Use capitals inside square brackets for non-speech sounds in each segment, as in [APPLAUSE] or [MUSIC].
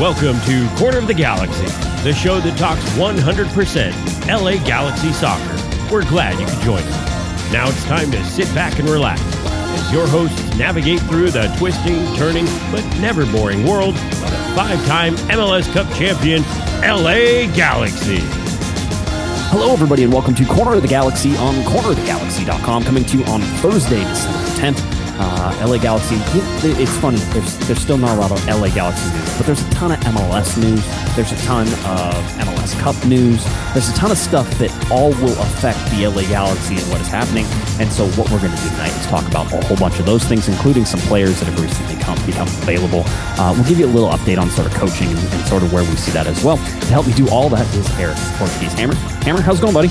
Welcome to Corner of the Galaxy, the show that talks 100% LA Galaxy soccer. We're glad you could join us. Now it's time to sit back and relax as your hosts navigate through the twisting, turning, but never boring world of the five time MLS Cup champion, LA Galaxy. Hello, everybody, and welcome to Corner of the Galaxy on cornerofthegalaxy.com, coming to you on Thursday, December 10th. Uh, LA Galaxy, it's funny, there's, there's still not a lot of LA Galaxy news, but there's a ton of MLS news. There's a ton of MLS Cup news. There's a ton of stuff that all will affect the LA Galaxy and what is happening. And so, what we're going to do tonight is talk about a whole bunch of those things, including some players that have recently come, become available. Uh, we'll give you a little update on sort of coaching and, and sort of where we see that as well. To help me do all that is Eric Portuguese Hammer. Hammer, how's it going, buddy?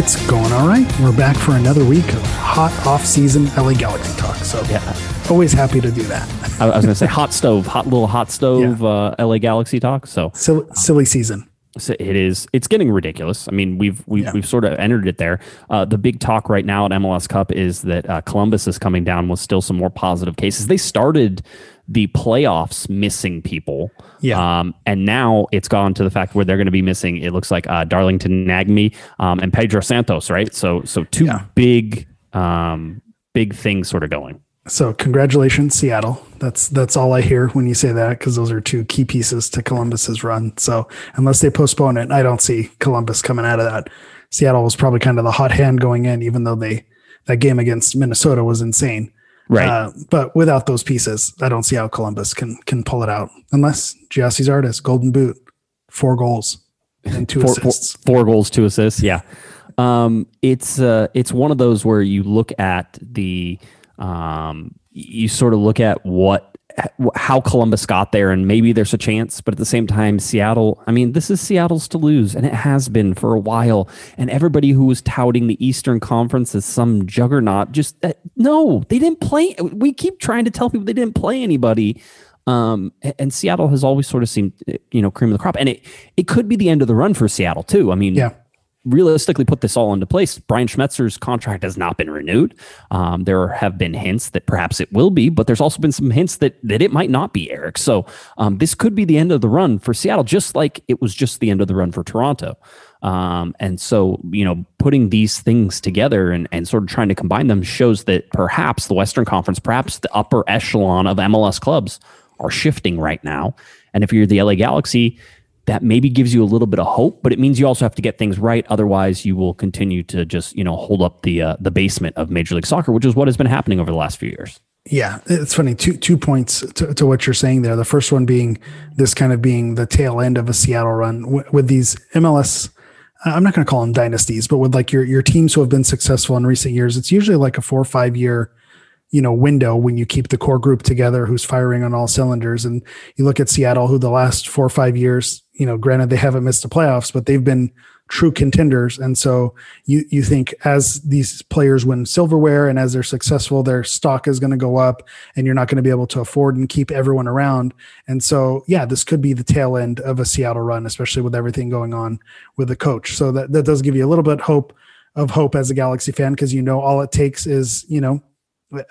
It's going all right. We're back for another week of hot off-season LA Galaxy talk. So yeah, always happy to do that. I was going to say hot stove, hot little hot stove, yeah. uh, LA Galaxy talk. So silly, silly season. So it is. It's getting ridiculous. I mean, we've we've, yeah. we've sort of entered it there. Uh, the big talk right now at MLS Cup is that uh, Columbus is coming down with still some more positive cases. They started the playoffs missing people. Yeah. Um, and now it's gone to the fact where they're going to be missing. It looks like uh, Darlington Nagbe um, and Pedro Santos, right? So so two yeah. big um, big things sort of going. So congratulations, Seattle. That's that's all I hear when you say that because those are two key pieces to Columbus's run. So unless they postpone it, I don't see Columbus coming out of that. Seattle was probably kind of the hot hand going in, even though they that game against Minnesota was insane. Right. Uh, but without those pieces, I don't see how Columbus can can pull it out unless Gyasi Zardes, Golden Boot, four goals and two four, assists. Four, four, goals, two assists. Yeah. Um, it's uh, it's one of those where you look at the um, you sort of look at what how Columbus got there, and maybe there's a chance. But at the same time, Seattle, I mean, this is Seattle's to lose, and it has been for a while. And everybody who was touting the Eastern Conference as some juggernaut, just uh, no, they didn't play. We keep trying to tell people they didn't play anybody. Um, and Seattle has always sort of seemed, you know, cream of the crop, and it it could be the end of the run for Seattle too. I mean, yeah realistically put this all into place, Brian Schmetzer's contract has not been renewed. Um, there have been hints that perhaps it will be, but there's also been some hints that that it might not be, Eric. So um, this could be the end of the run for Seattle, just like it was just the end of the run for Toronto. Um, and so, you know, putting these things together and, and sort of trying to combine them shows that perhaps the Western Conference, perhaps the upper echelon of MLS clubs are shifting right now. And if you're the LA Galaxy, that maybe gives you a little bit of hope, but it means you also have to get things right. Otherwise, you will continue to just you know hold up the uh, the basement of Major League Soccer, which is what has been happening over the last few years. Yeah, it's funny. Two two points to, to what you're saying there. The first one being this kind of being the tail end of a Seattle run w- with these MLS. I'm not going to call them dynasties, but with like your your teams who have been successful in recent years, it's usually like a four or five year you know window when you keep the core group together who's firing on all cylinders. And you look at Seattle who the last 4 or 5 years you know granted they haven't missed the playoffs but they've been true contenders. And so you you think as these players win silverware and as they're successful their stock is going to go up and you're not going to be able to afford and keep everyone around. And so yeah this could be the tail end of a Seattle run especially with everything going on with the coach. So that that does give you a little bit hope of hope as a Galaxy fan because you know all it takes is you know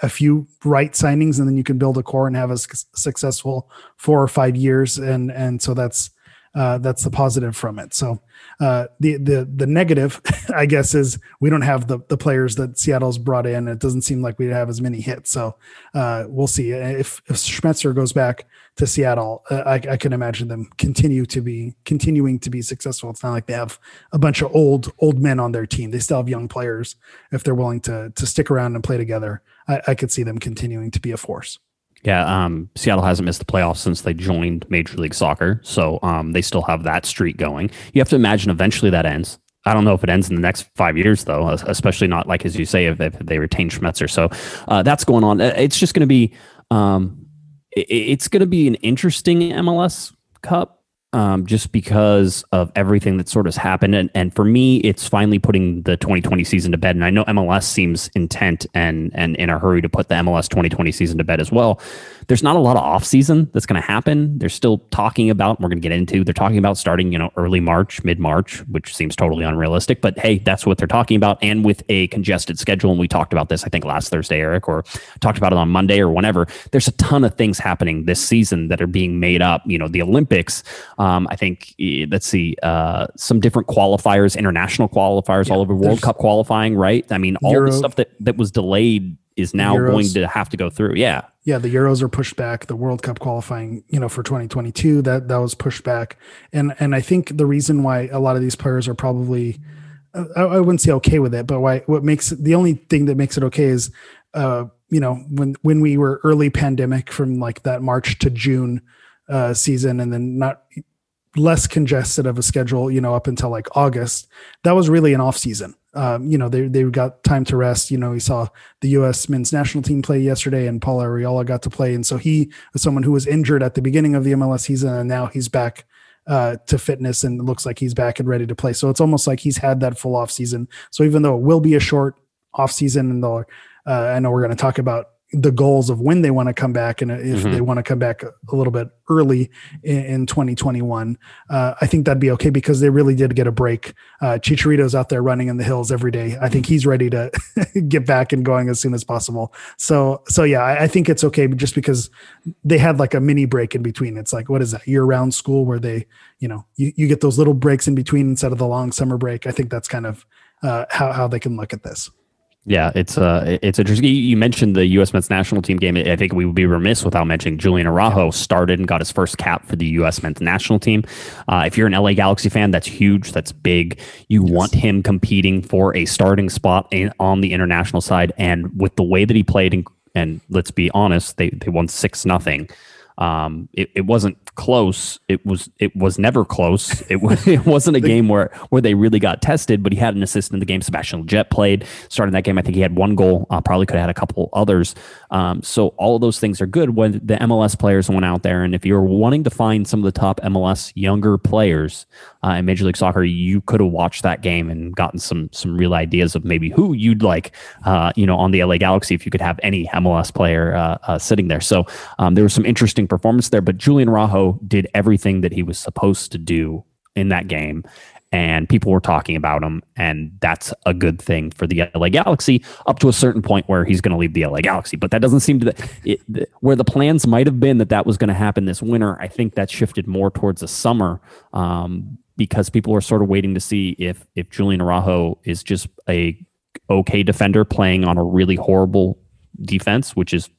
a few right signings and then you can build a core and have a successful four or five years and and so that's uh, that's the positive from it. So uh, the the the negative [LAUGHS] i guess is we don't have the the players that seattle's brought in. It doesn't seem like we have as many hits. So uh, we'll see. If if schmetzer goes back to seattle uh, I, I can imagine them continue to be continuing to be successful. It's not like they have a bunch of old old men on their team. They still have young players if they're willing to to stick around and play together I, I could see them continuing to be a force. Yeah, um, Seattle hasn't missed the playoffs since they joined Major League Soccer, so um, they still have that streak going. You have to imagine eventually that ends. I don't know if it ends in the next five years, though, especially not like as you say if, if they retain Schmetzer. So uh, that's going on. Uh, it's just going to be, um, it, it's going to be an interesting MLS Cup um, just because of everything that sort of has happened. And, and for me, it's finally putting the 2020 season to bed. And I know MLS seems intent and and in a hurry to put the MLS 2020 season to bed as well. There's not a lot of off season that's going to happen. They're still talking about. We're going to get into. They're talking about starting, you know, early March, mid March, which seems totally unrealistic. But hey, that's what they're talking about. And with a congested schedule, and we talked about this, I think last Thursday, Eric, or talked about it on Monday or whenever. There's a ton of things happening this season that are being made up. You know, the Olympics. Um, I think let's see uh, some different qualifiers, international qualifiers, yeah, all over World Cup qualifying. Right? I mean, all Euro, the stuff that that was delayed is now Euros, going to have to go through. Yeah. Yeah, the Euros are pushed back. The World Cup qualifying, you know, for 2022 that that was pushed back, and and I think the reason why a lot of these players are probably, I, I wouldn't say okay with it, but why what makes the only thing that makes it okay is, uh, you know, when when we were early pandemic from like that March to June uh, season, and then not less congested of a schedule, you know, up until like August. That was really an off season. Um, you know, they they got time to rest. You know, we saw the U.S. men's national team play yesterday, and Paul Arriola got to play, and so he was someone who was injured at the beginning of the MLS season, and now he's back uh, to fitness and looks like he's back and ready to play. So it's almost like he's had that full off season. So even though it will be a short off season, and uh, I know we're going to talk about the goals of when they want to come back and if mm-hmm. they want to come back a little bit early in, in 2021 uh, i think that'd be okay because they really did get a break. Uh, chicharito's out there running in the hills every day. I think he's ready to [LAUGHS] get back and going as soon as possible. So so yeah I, I, think it's okay just because they had like a mini break in between. It's like what is that year-round school where they you know you, you get those little breaks in between instead of the long summer break. I think that's kind of uh, how, how they can look at this yeah, it's uh, it's interesting. You mentioned the U.S. men's national team game. I think we would be remiss without mentioning Julian Araujo started and got his first cap for the U.S. men's national team. Uh, if you're an LA Galaxy fan, that's huge. That's big. You yes. want him competing for a starting spot in, on the international side, and with the way that he played, and, and let's be honest, they they won six nothing. Um, it, it wasn't close. It was it was never close. It was [LAUGHS] it wasn't a game where where they really got tested. But he had an assist in the game. Sebastian Lletget played starting that game. I think he had one goal. Uh, probably could have had a couple others. Um, so all of those things are good when the MLS players went out there. And if you're wanting to find some of the top MLS younger players uh, in Major League Soccer, you could have watched that game and gotten some some real ideas of maybe who you'd like. Uh, you know, on the LA Galaxy if you could have any MLS player uh, uh, sitting there. So um, there was some interesting performance there, but Julian Did everything that he was supposed to do in that game. And people were talking about him, and that's a good thing for the LA Galaxy up to a certain point where he's going to leave the LA Galaxy. But that doesn't seem to it, where the plans might have been that that was going to happen this winter. I think that shifted more towards the summer um, because people are sort of waiting to see if if Julian Araujo is just a okay defender playing on a really horrible defense, which is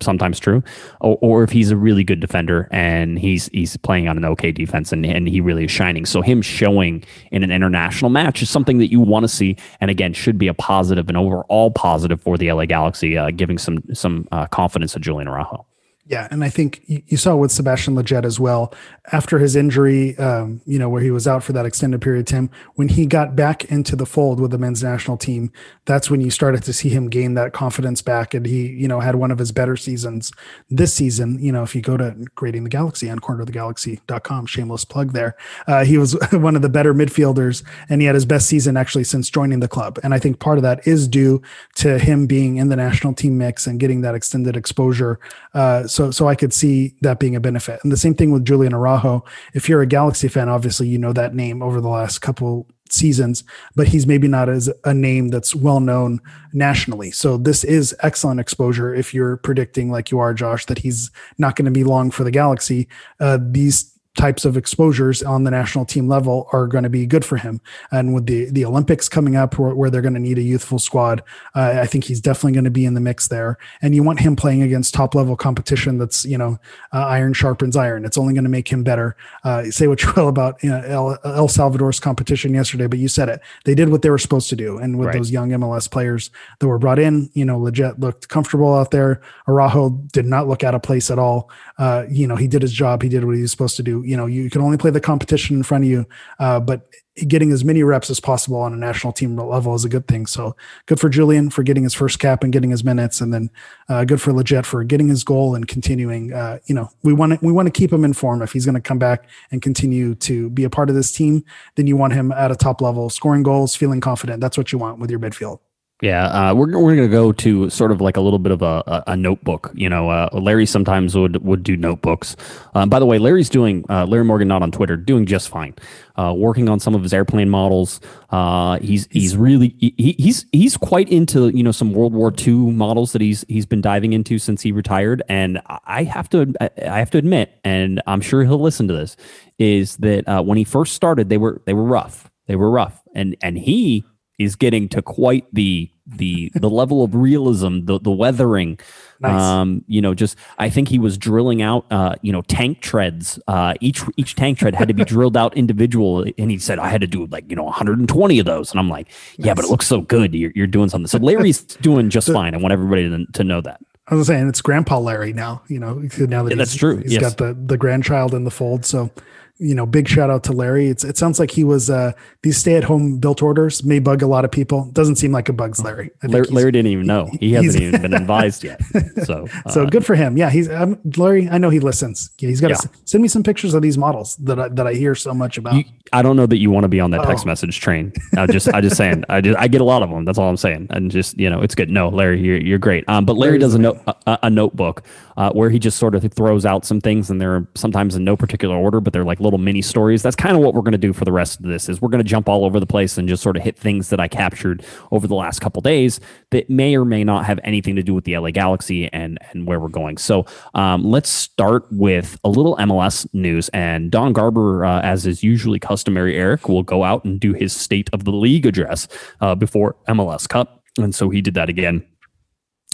sometimes true, or, or if he's a really good defender and he's he's playing on an okay defense and, and he really is shining. So him showing in an international match is something that you want to see, and again should be a positive and overall positive for the LA Galaxy, uh, giving some some uh, confidence to Julian Araujo. Yeah, and I think you saw with Sebastian Lletget as well after his injury, um, you know, where he was out for that extended period of time. When he got back into the fold with the men's national team, that's when you started to see him gain that confidence back, and he, you know, had one of his better seasons this season. You know, if you go to Grading the Galaxy on cornerofthegalaxy.com, shameless plug there, uh, he was [LAUGHS] one of the better midfielders, and he had his best season actually since joining the club. And I think part of that is due to him being in the national team mix and getting that extended exposure. Uh, so so I could see that being a benefit. And the same thing with Julian Araujo. If you're a Galaxy fan, obviously you know that name over the last couple seasons, but he's maybe not as a name that's well known nationally. So this is excellent exposure if you're predicting like you are, Josh, that he's not going to be long for the Galaxy. Uh, these types of exposures on the national team level are going to be good for him. And with the the Olympics coming up, where, where they're going to need a youthful squad, uh, I think he's definitely going to be in the mix there. And you want him playing against top level competition. That's you know uh, iron sharpens iron. It's only going to make him better. Uh, say what you will about you know, El, El, Salvador's competition yesterday, but you said it. They did what they were supposed to do. And with right. those young MLS players that were brought in, you know, legit looked comfortable out there. Araujo did not look out of place at all. Uh, you know, he did his job. He did what he was supposed to do you know you can only play the competition in front of you uh, but getting as many reps as possible on a national team level is a good thing. So good for Julian for getting his first cap and getting his minutes, and then uh, good for Lletget for getting his goal and continuing. Uh, you know, we want to we want to keep him informed. If he's going to come back and continue to be a part of this team, then you want him at a top level, scoring goals, feeling confident. That's what you want with your midfield. Yeah, uh, we're we're gonna go to sort of like a little bit of a, a, notebook. You know, uh, Larry sometimes would would do notebooks. Um, by the way, Larry's doing uh, Larry Morgan not on Twitter, doing just fine. Uh, working on some of his airplane models. Uh, he's he's really he, he's he's quite into you know some World War II models that he's he's been diving into since he retired. And I have to I have to admit, and I'm sure he'll listen to this, is that uh, when he first started, they were they were rough. They were rough, and and he is getting to quite the the [LAUGHS] the level of realism, the the weathering. Nice. Um, you know, just I think he was drilling out uh, you know, tank treads. Uh each each tank tread had to be [LAUGHS] drilled out individual. And he said I had to do like, you know, 120 of those. And I'm like, yeah, nice. but it looks so good. You're you're doing something. So Larry's [LAUGHS] doing just fine. I want everybody to, to know that. I was saying it's Grandpa Larry now. You know, now that yeah, that's true. He's yes. got the the grandchild in the fold. So you know, big shout out to Larry. It's it sounds like he was uh these stay at home built orders may bug a lot of people. Doesn't seem like it bugs Larry. Larry, Larry, didn't even know. He hasn't even been advised yet. [LAUGHS] So uh, so good for him. Yeah, he's um, Larry. I know he listens. He's got to yeah. send me some pictures of these models that I, that I hear so much about. You, I don't know that you want to be on that text oh. message train. I just I just saying. I just I get a lot of them. That's all I'm saying. And just you know, it's good. No, Larry, you're you're great. Um, but Larry Larry's does a note a, a notebook uh, where he just sort of throws out some things, and they're sometimes in no particular order, but they're like little mini stories. That's kind of what we're going to do for the rest of this. Is we're going to jump all over the place and just sort of hit things that I captured over the last couple days that may or may not have anything to do with the LA Galaxy and and where we're going. So um, let's start with a little MLS news. And Don Garber, uh, as is usually customary, Eric will go out and do his State of the League address uh, before MLS Cup. And so he did that again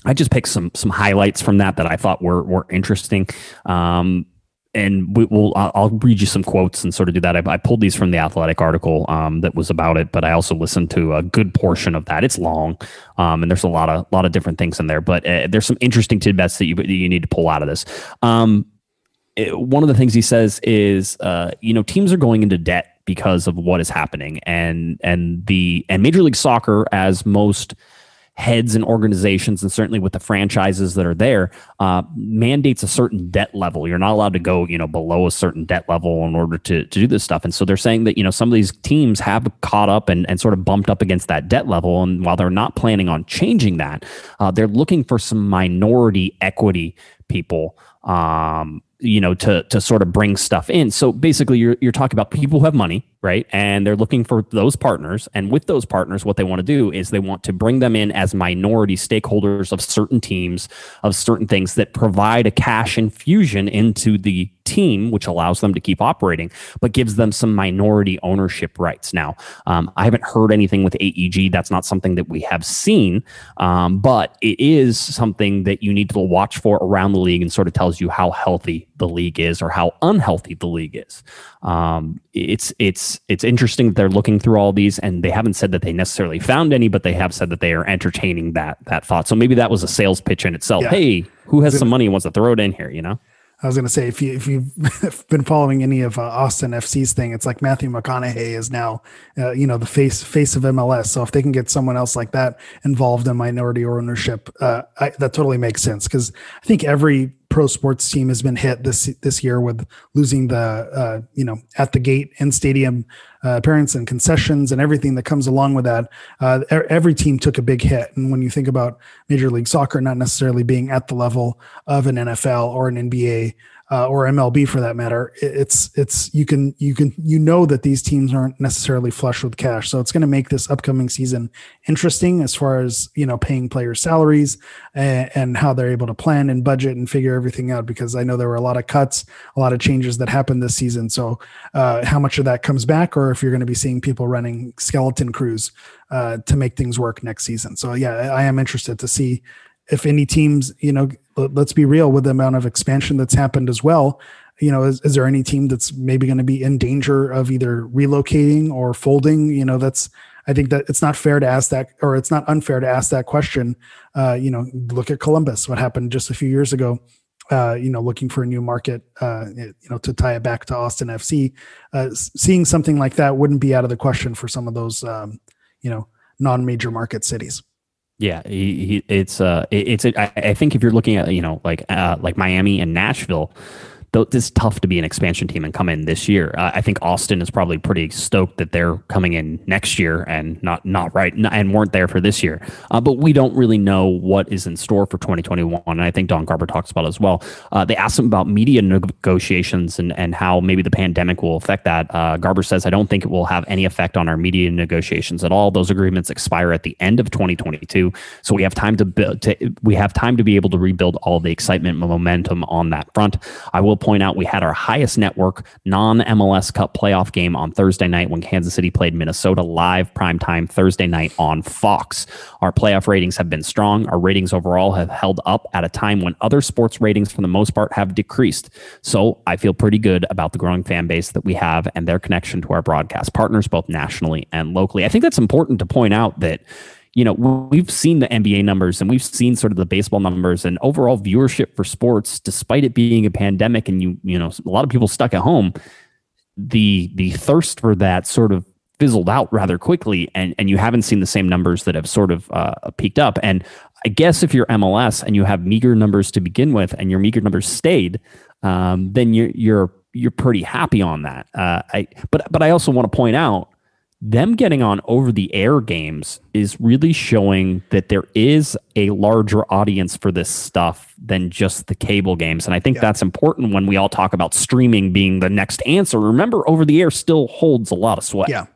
I just picked some some highlights from that that I thought were were interesting. Um, and we will I'll read you some quotes and sort of do that. I, I pulled these from the Athletic article um, that was about it, but I also listened to a good portion of that. It's long, um, and there's a lot of lot of different things in there. But uh, there's some interesting tidbits that you you need to pull out of this. Um, it, one of the things he says is, uh, you know, teams are going into debt because of what is happening, and and the and Major League Soccer, as most heads and organizations, and certainly with the franchises that are there, uh, mandates a certain debt level. You're not allowed to go, you know, below a certain debt level in order to, to do this stuff. And so they're saying that, you know, some of these teams have caught up and, and sort of bumped up against that debt level. And while they're not planning on changing that, uh, they're looking for some minority equity people um, you know, to to sort of bring stuff in. So basically, you're you're talking about people who have money, right? And they're looking for those partners. And with those partners, what they want to do is they want to bring them in as minority stakeholders of certain teams, of certain things that provide a cash infusion into the team, which allows them to keep operating, but gives them some minority ownership rights. Now, um, I haven't heard anything with AEG. That's not something that we have seen, um, but it is something that you need to watch for around the league and sort of tells you how healthy the league is or how unhealthy the league is. Um, it's it's it's interesting that they're looking through all these and they haven't said that they necessarily found any, but they have said that they are entertaining that that thought. So maybe that was a sales pitch in itself. Yeah. Hey, who has some money and wants to throw it in here? You know. I was going to say if you if you've [LAUGHS] been following any of uh, Austin FC's thing, it's like Matthew McConaughey is now, uh, you know, the face face of MLS. So if they can get someone else like that involved in minority ownership, uh, I, that totally makes sense because I think every pro sports team has been hit this this year with losing the uh, you know at the gate and stadium uh, appearance and concessions and everything that comes along with that. Uh, every team took a big hit, and when you think about Major League Soccer not necessarily being at the level of an NFL or an NBA, uh, or MLB for that matter, it's it's you can you can you know that these teams aren't necessarily flush with cash, so it's going to make this upcoming season interesting as far as you know paying players salaries and, and, how they're able to plan and budget and figure everything out. Because I know there were a lot of cuts, a lot of changes that happened this season. So uh, how much of that comes back, or if you're going to be seeing people running skeleton crews uh, to make things work next season. So yeah, I am interested to see if any teams, you know, let's be real with the amount of expansion that's happened as well. You know, is, is there any team that's maybe going to be in danger of either relocating or folding? You know, that's I think that it's not fair to ask that, or it's not unfair to ask that question. Uh, you know, look at Columbus. What happened just a few years ago? uh, you know, looking for a new market, uh, you know, to tie it back to Austin FC. Uh, seeing something like that wouldn't be out of the question for some of those, um, you know, non-major market cities. Yeah, he, he, it's uh, it's. I, I think if you're looking at you know like uh, like Miami and Nashville, it's tough to be an expansion team and come in this year. Uh, I think Austin is probably pretty stoked that they're coming in next year and not not right and weren't there for this year. Uh, but we don't really know what is in store for 2021. And I think Don Garber talks about as well. Uh, they asked him about media negotiations and and how maybe the pandemic will affect that. Uh, Garber says, "I don't think it will have any effect on our media negotiations at all. Those agreements expire at the end of 2022, so we have time to build. To, we have time to be able to rebuild all the excitement and momentum on that front. I will point out we had our highest network non MLS Cup playoff game on Thursday night when Kansas City played Minnesota live primetime Thursday night on Fox. Our playoff ratings have been strong. Our ratings overall have held up at a time when other sports ratings, for the most part, have decreased. So I feel pretty good about the growing fan base that we have and their connection to our broadcast partners, both nationally and locally. I think that's important to point out that you know, we've seen the NBA numbers and we've seen sort of the baseball numbers and overall viewership for sports, despite it being a pandemic and you, you know, a lot of people stuck at home, the the thirst for that sort of fizzled out rather quickly and and you haven't seen the same numbers that have sort of uh, peaked up. And I guess if you're MLS and you have meager numbers to begin with and your meager numbers stayed, um, then you're you're you're pretty happy on that. Uh, I but but I also want to point out them getting on over the air games is really showing that there is a larger audience for this stuff than just the cable games. And I think yeah. that's important when we all talk about streaming being the next answer. Remember, over the air still holds a lot of sway. Yeah.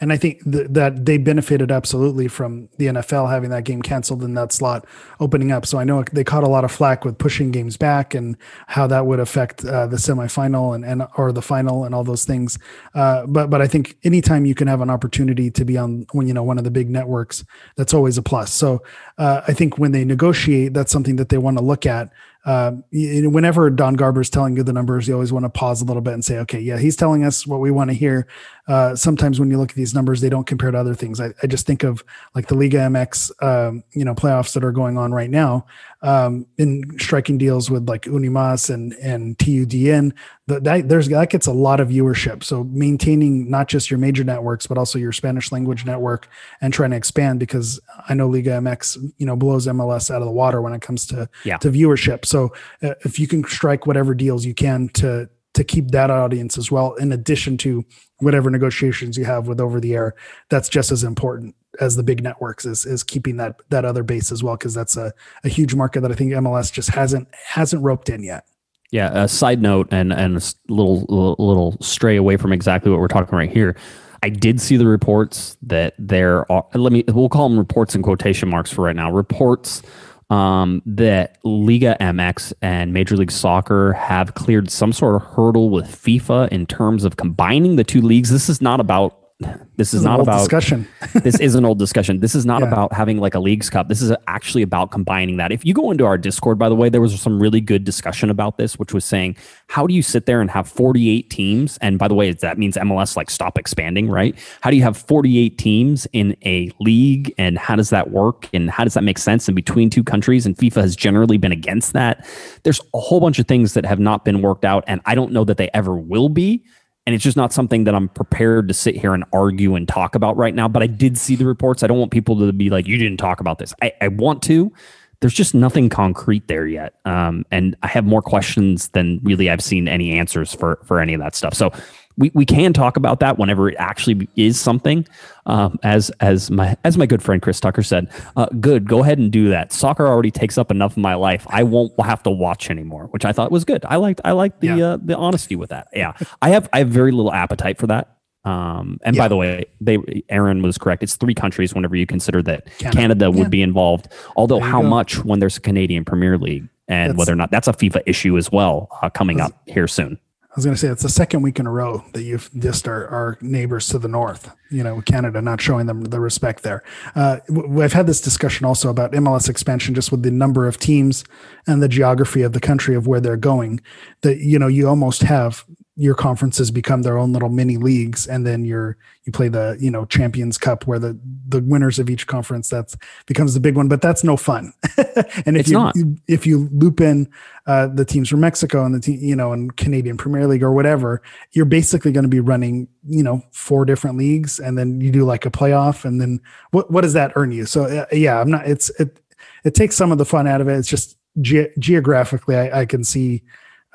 And I think th- that they benefited absolutely from the NFL having that game canceled and that slot opening up. So I know they caught a lot of flack with pushing games back and how that would affect uh, the semifinal and, and or the final and all those things. Uh, but but I think anytime you can have an opportunity to be on when you know one of the big networks, that's always a plus. So uh, I think when they negotiate, that's something that they want to look at uh, whenever Don Garber is telling you the numbers, you always want to pause a little bit and say, okay, yeah, he's telling us what we want to hear. Uh, sometimes when you look at these numbers, they don't compare to other things. I, I just think of like the Liga MX, um, you know, playoffs that are going on right now um, in striking deals with like Unimas and and TUDN, that, that there's that gets a lot of viewership. So maintaining not just your major networks but also your Spanish language network and trying to expand because I know Liga MX you know blows MLS out of the water when it comes to yeah. to viewership. So uh, if you can strike whatever deals you can to to keep that audience as well, in addition to whatever negotiations you have with over the air, that's just as important as the big networks is is keeping that that other base as well because that's a, a huge market that I think MLS just hasn't hasn't roped in yet. Yeah. A side note and and a little little, stray away from exactly what we're talking right here. I did see the reports that there are. Let me. We'll call them reports in quotation marks for right now. Reports um, that Liga MX and Major League Soccer have cleared some sort of hurdle with FIFA in terms of combining the two leagues. This is not about this is not about discussion. [LAUGHS] this is an old discussion. This is not yeah. about having like a leagues cup. This is actually about combining that. If you go into our Discord, by the way, there was some really good discussion about this, which was saying, how do you sit there and have 48 teams? And by the way, that means MLS like stop expanding, right? How do you have 48 teams in a league and how does that work? And how does that make sense in between two countries? And FIFA has generally been against that. There's a whole bunch of things that have not been worked out. And I don't know that they ever will be and it's just not something that I'm prepared to sit here and argue and talk about right now. But I did see the reports. I don't want people to be like, you didn't talk about this. I, I want to. There's just nothing concrete there yet. Um, and I have more questions than really I've seen any answers for for any of that stuff. So we, we can talk about that whenever it actually is something. Um, as as my as my good friend Chris Tucker said, uh, good, go ahead and do that. Soccer already takes up enough of my life. I won't have to watch anymore, which I thought was good. I liked I liked the yeah. uh, the honesty with that. Yeah, I have I have very little appetite for that. Um, and yeah. by the way, they Aaron was correct. It's three countries. Whenever you consider that Canada, Canada would yeah. be involved, although how go. much when there's a Canadian Premier League and that's, whether or not that's a FIFA issue as well uh, coming up here soon. I was going to say it's the second week in a row that you've dissed our, our neighbors to the north. You know, Canada not showing them the respect there. Uh, I've had this discussion also about MLS expansion, just with the number of teams and the geography of the country of where they're going. That you know, you almost have your conferences become their own little mini leagues and then you're you play the you know champions cup where the the winners of each conference that's becomes the big one but that's no fun. [LAUGHS] And if you, you if you loop in uh, the teams from mexico and the team you know and canadian premier league or whatever you're basically going to be running you know four different leagues and then you do like a playoff and then what what does that earn you? So uh, yeah i'm not it's it it takes some of the fun out of it. It's just ge- geographically I, I can see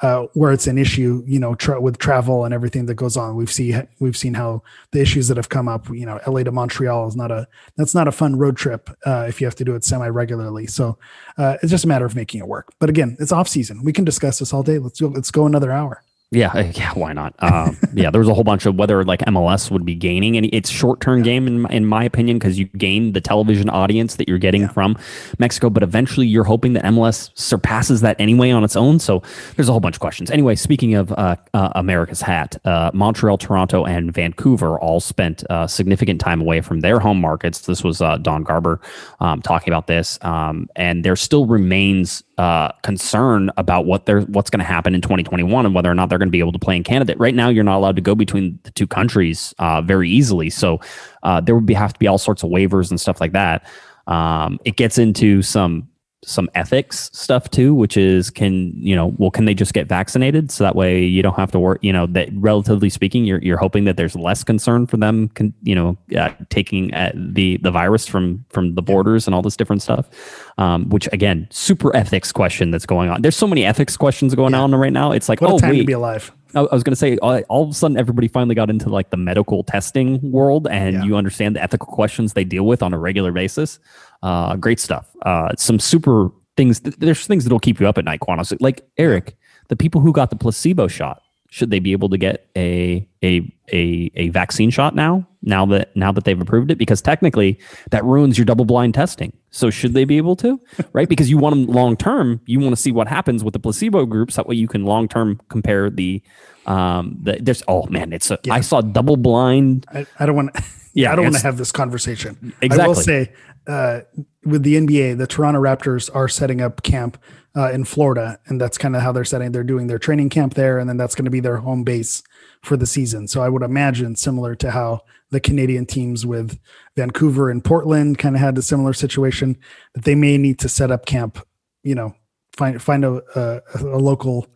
uh, where it's an issue, you know, tra- with travel and everything that goes on. We've seen we've seen how the issues that have come up. You know, LA to Montreal is not a that's not a fun road trip uh, if you have to do it semi regularly. So uh, it's just a matter of making it work. But again, it's off season. We can discuss this all day. Let's go, let's go another hour. Yeah, [LAUGHS] yeah, why not? Um, yeah, there was a whole bunch of whether like MLS would be gaining, and it's short term game in my, in my opinion because you gain the television audience that you're getting Yeah. from Mexico, but eventually you're hoping that MLS surpasses that anyway on its own. So there's a whole bunch of questions. Anyway, speaking of uh, uh, America's hat, uh, Montreal, Toronto, and Vancouver all spent uh, significant time away from their home markets. This was uh, Don Garber um, talking about this, um, and there still remains uh, concern about what they're what's going to happen in 2021 and whether or not they're going to be able to play in Canada. Right now, you're not allowed to go between the two countries uh, very easily, so uh, there would be have to be all sorts of waivers and stuff like that. Um, it gets into some some ethics stuff too, which is can you know well can they just get vaccinated so that way you don't have to work you know that relatively speaking you're you're hoping that there's less concern for them con, you know uh, taking uh, the the virus from from the borders and all this different stuff, um, which again super ethics question that's going on. There's so many ethics questions going Yeah. on right now. It's like What oh time wait to be alive. I was going to say, all, all of a sudden, everybody finally got into like the medical testing world, and Yeah. you understand the ethical questions they deal with on a regular basis. Uh, great stuff. Uh, some super things. th- there's things that'll keep you up at night, Quanos. Like Eric, the people who got the placebo shot, should they be able to get a a a a vaccine shot now? Now that now that they've approved it, because technically that ruins your double blind testing. So should they be able to? [LAUGHS] Right? Because you want them long term. You want to see what happens with the placebo groups. That way you can long term compare the um the there's oh man it's a, I saw double blind I, I don't want. [LAUGHS] Yeah, I don't want to have this conversation. exactly. I will say, uh, with the NBA, the Toronto Raptors are setting up camp uh, in Florida, and that's kind of how they're setting. They're doing their training camp there, and then that's going to be their home base for the season. So I would imagine similar to how the Canadian teams with Vancouver and Portland kind of had a similar situation that they may need to set up camp. You know, find find a a, a local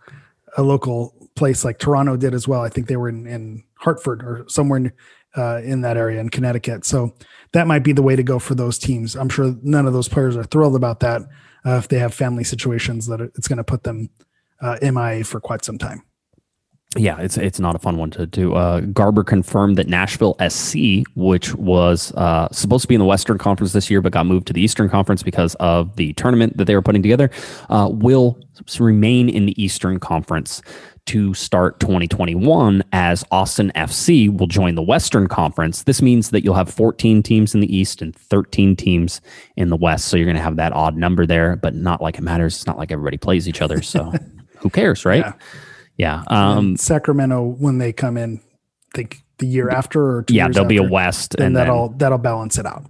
a local place like Toronto did as well. I think they were in, in Hartford or somewhere in, uh, in that area in Connecticut. So that might be the way to go for those teams. I'm sure none of those players are thrilled about that uh, if they have family situations that it's going to put them uh, MIA for quite some time. Yeah, it's it's not a fun one to do. Uh, Garber confirmed that Nashville SC, which was uh, supposed to be in the Western Conference this year, but got moved to the Eastern Conference because of the tournament that they were putting together, uh, will remain in the Eastern Conference to start 2021 as Austin FC will join the Western Conference. This means that you'll have 14 teams in the East and 13 teams in the West. So you're going to have that odd number there, but not like it matters. It's not like everybody plays each other. So [LAUGHS] who cares, right? Yeah. Yeah. Um, Sacramento, when they come in, I think the year after or two yeah, there'll be a after, West, then and that'll then that'll balance it out.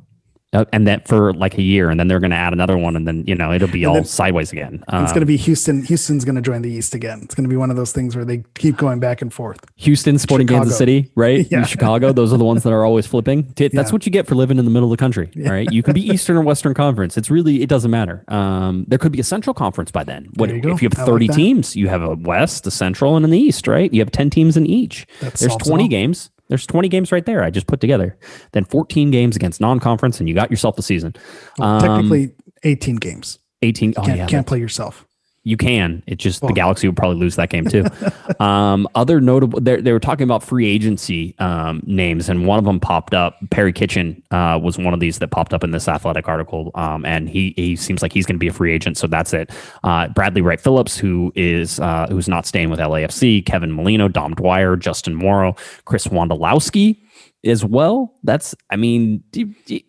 Uh, and that for like a year, and then they're going to add another one, and then you know it'll be And all then- sideways again. it's Um, going to be Houston. Houston's going to join the East again. It's going to be one of those things where they keep going back and forth. Houston, Sporting Kansas City, right? [LAUGHS] Yeah. In Chicago, those are the ones that are always flipping. That's Yeah. what you get for living in the middle of the country, [LAUGHS] all right? You can be Eastern or Western Conference. It's really it doesn't matter. Um, there could be a Central Conference by then. What you if you have I like thirty teams? You have a West, a Central, and an East, right? You have ten teams in each. That There's solves twenty all. games. There's 20 games right there. I just put together. Then 14 games against non-conference, and you got yourself the season. Um, Technically, 18 games. 18. Oh, Can't, yeah, can't play yourself. You can. It just the Galaxy would probably lose that game too. [LAUGHS] um, other notable, they they were talking about free agency um, names, and one of them popped up. Perry Kitchen uh, was one of these that popped up in this athletic article, um, and he he seems like he's going to be a free agent. So that's it. Uh, Bradley Wright Phillips, who is uh, who's not staying with LAFC, Kevin Molino, Dom Dwyer, Justin Morrow, Chris Wondolowski as well. That's I mean. Do, do,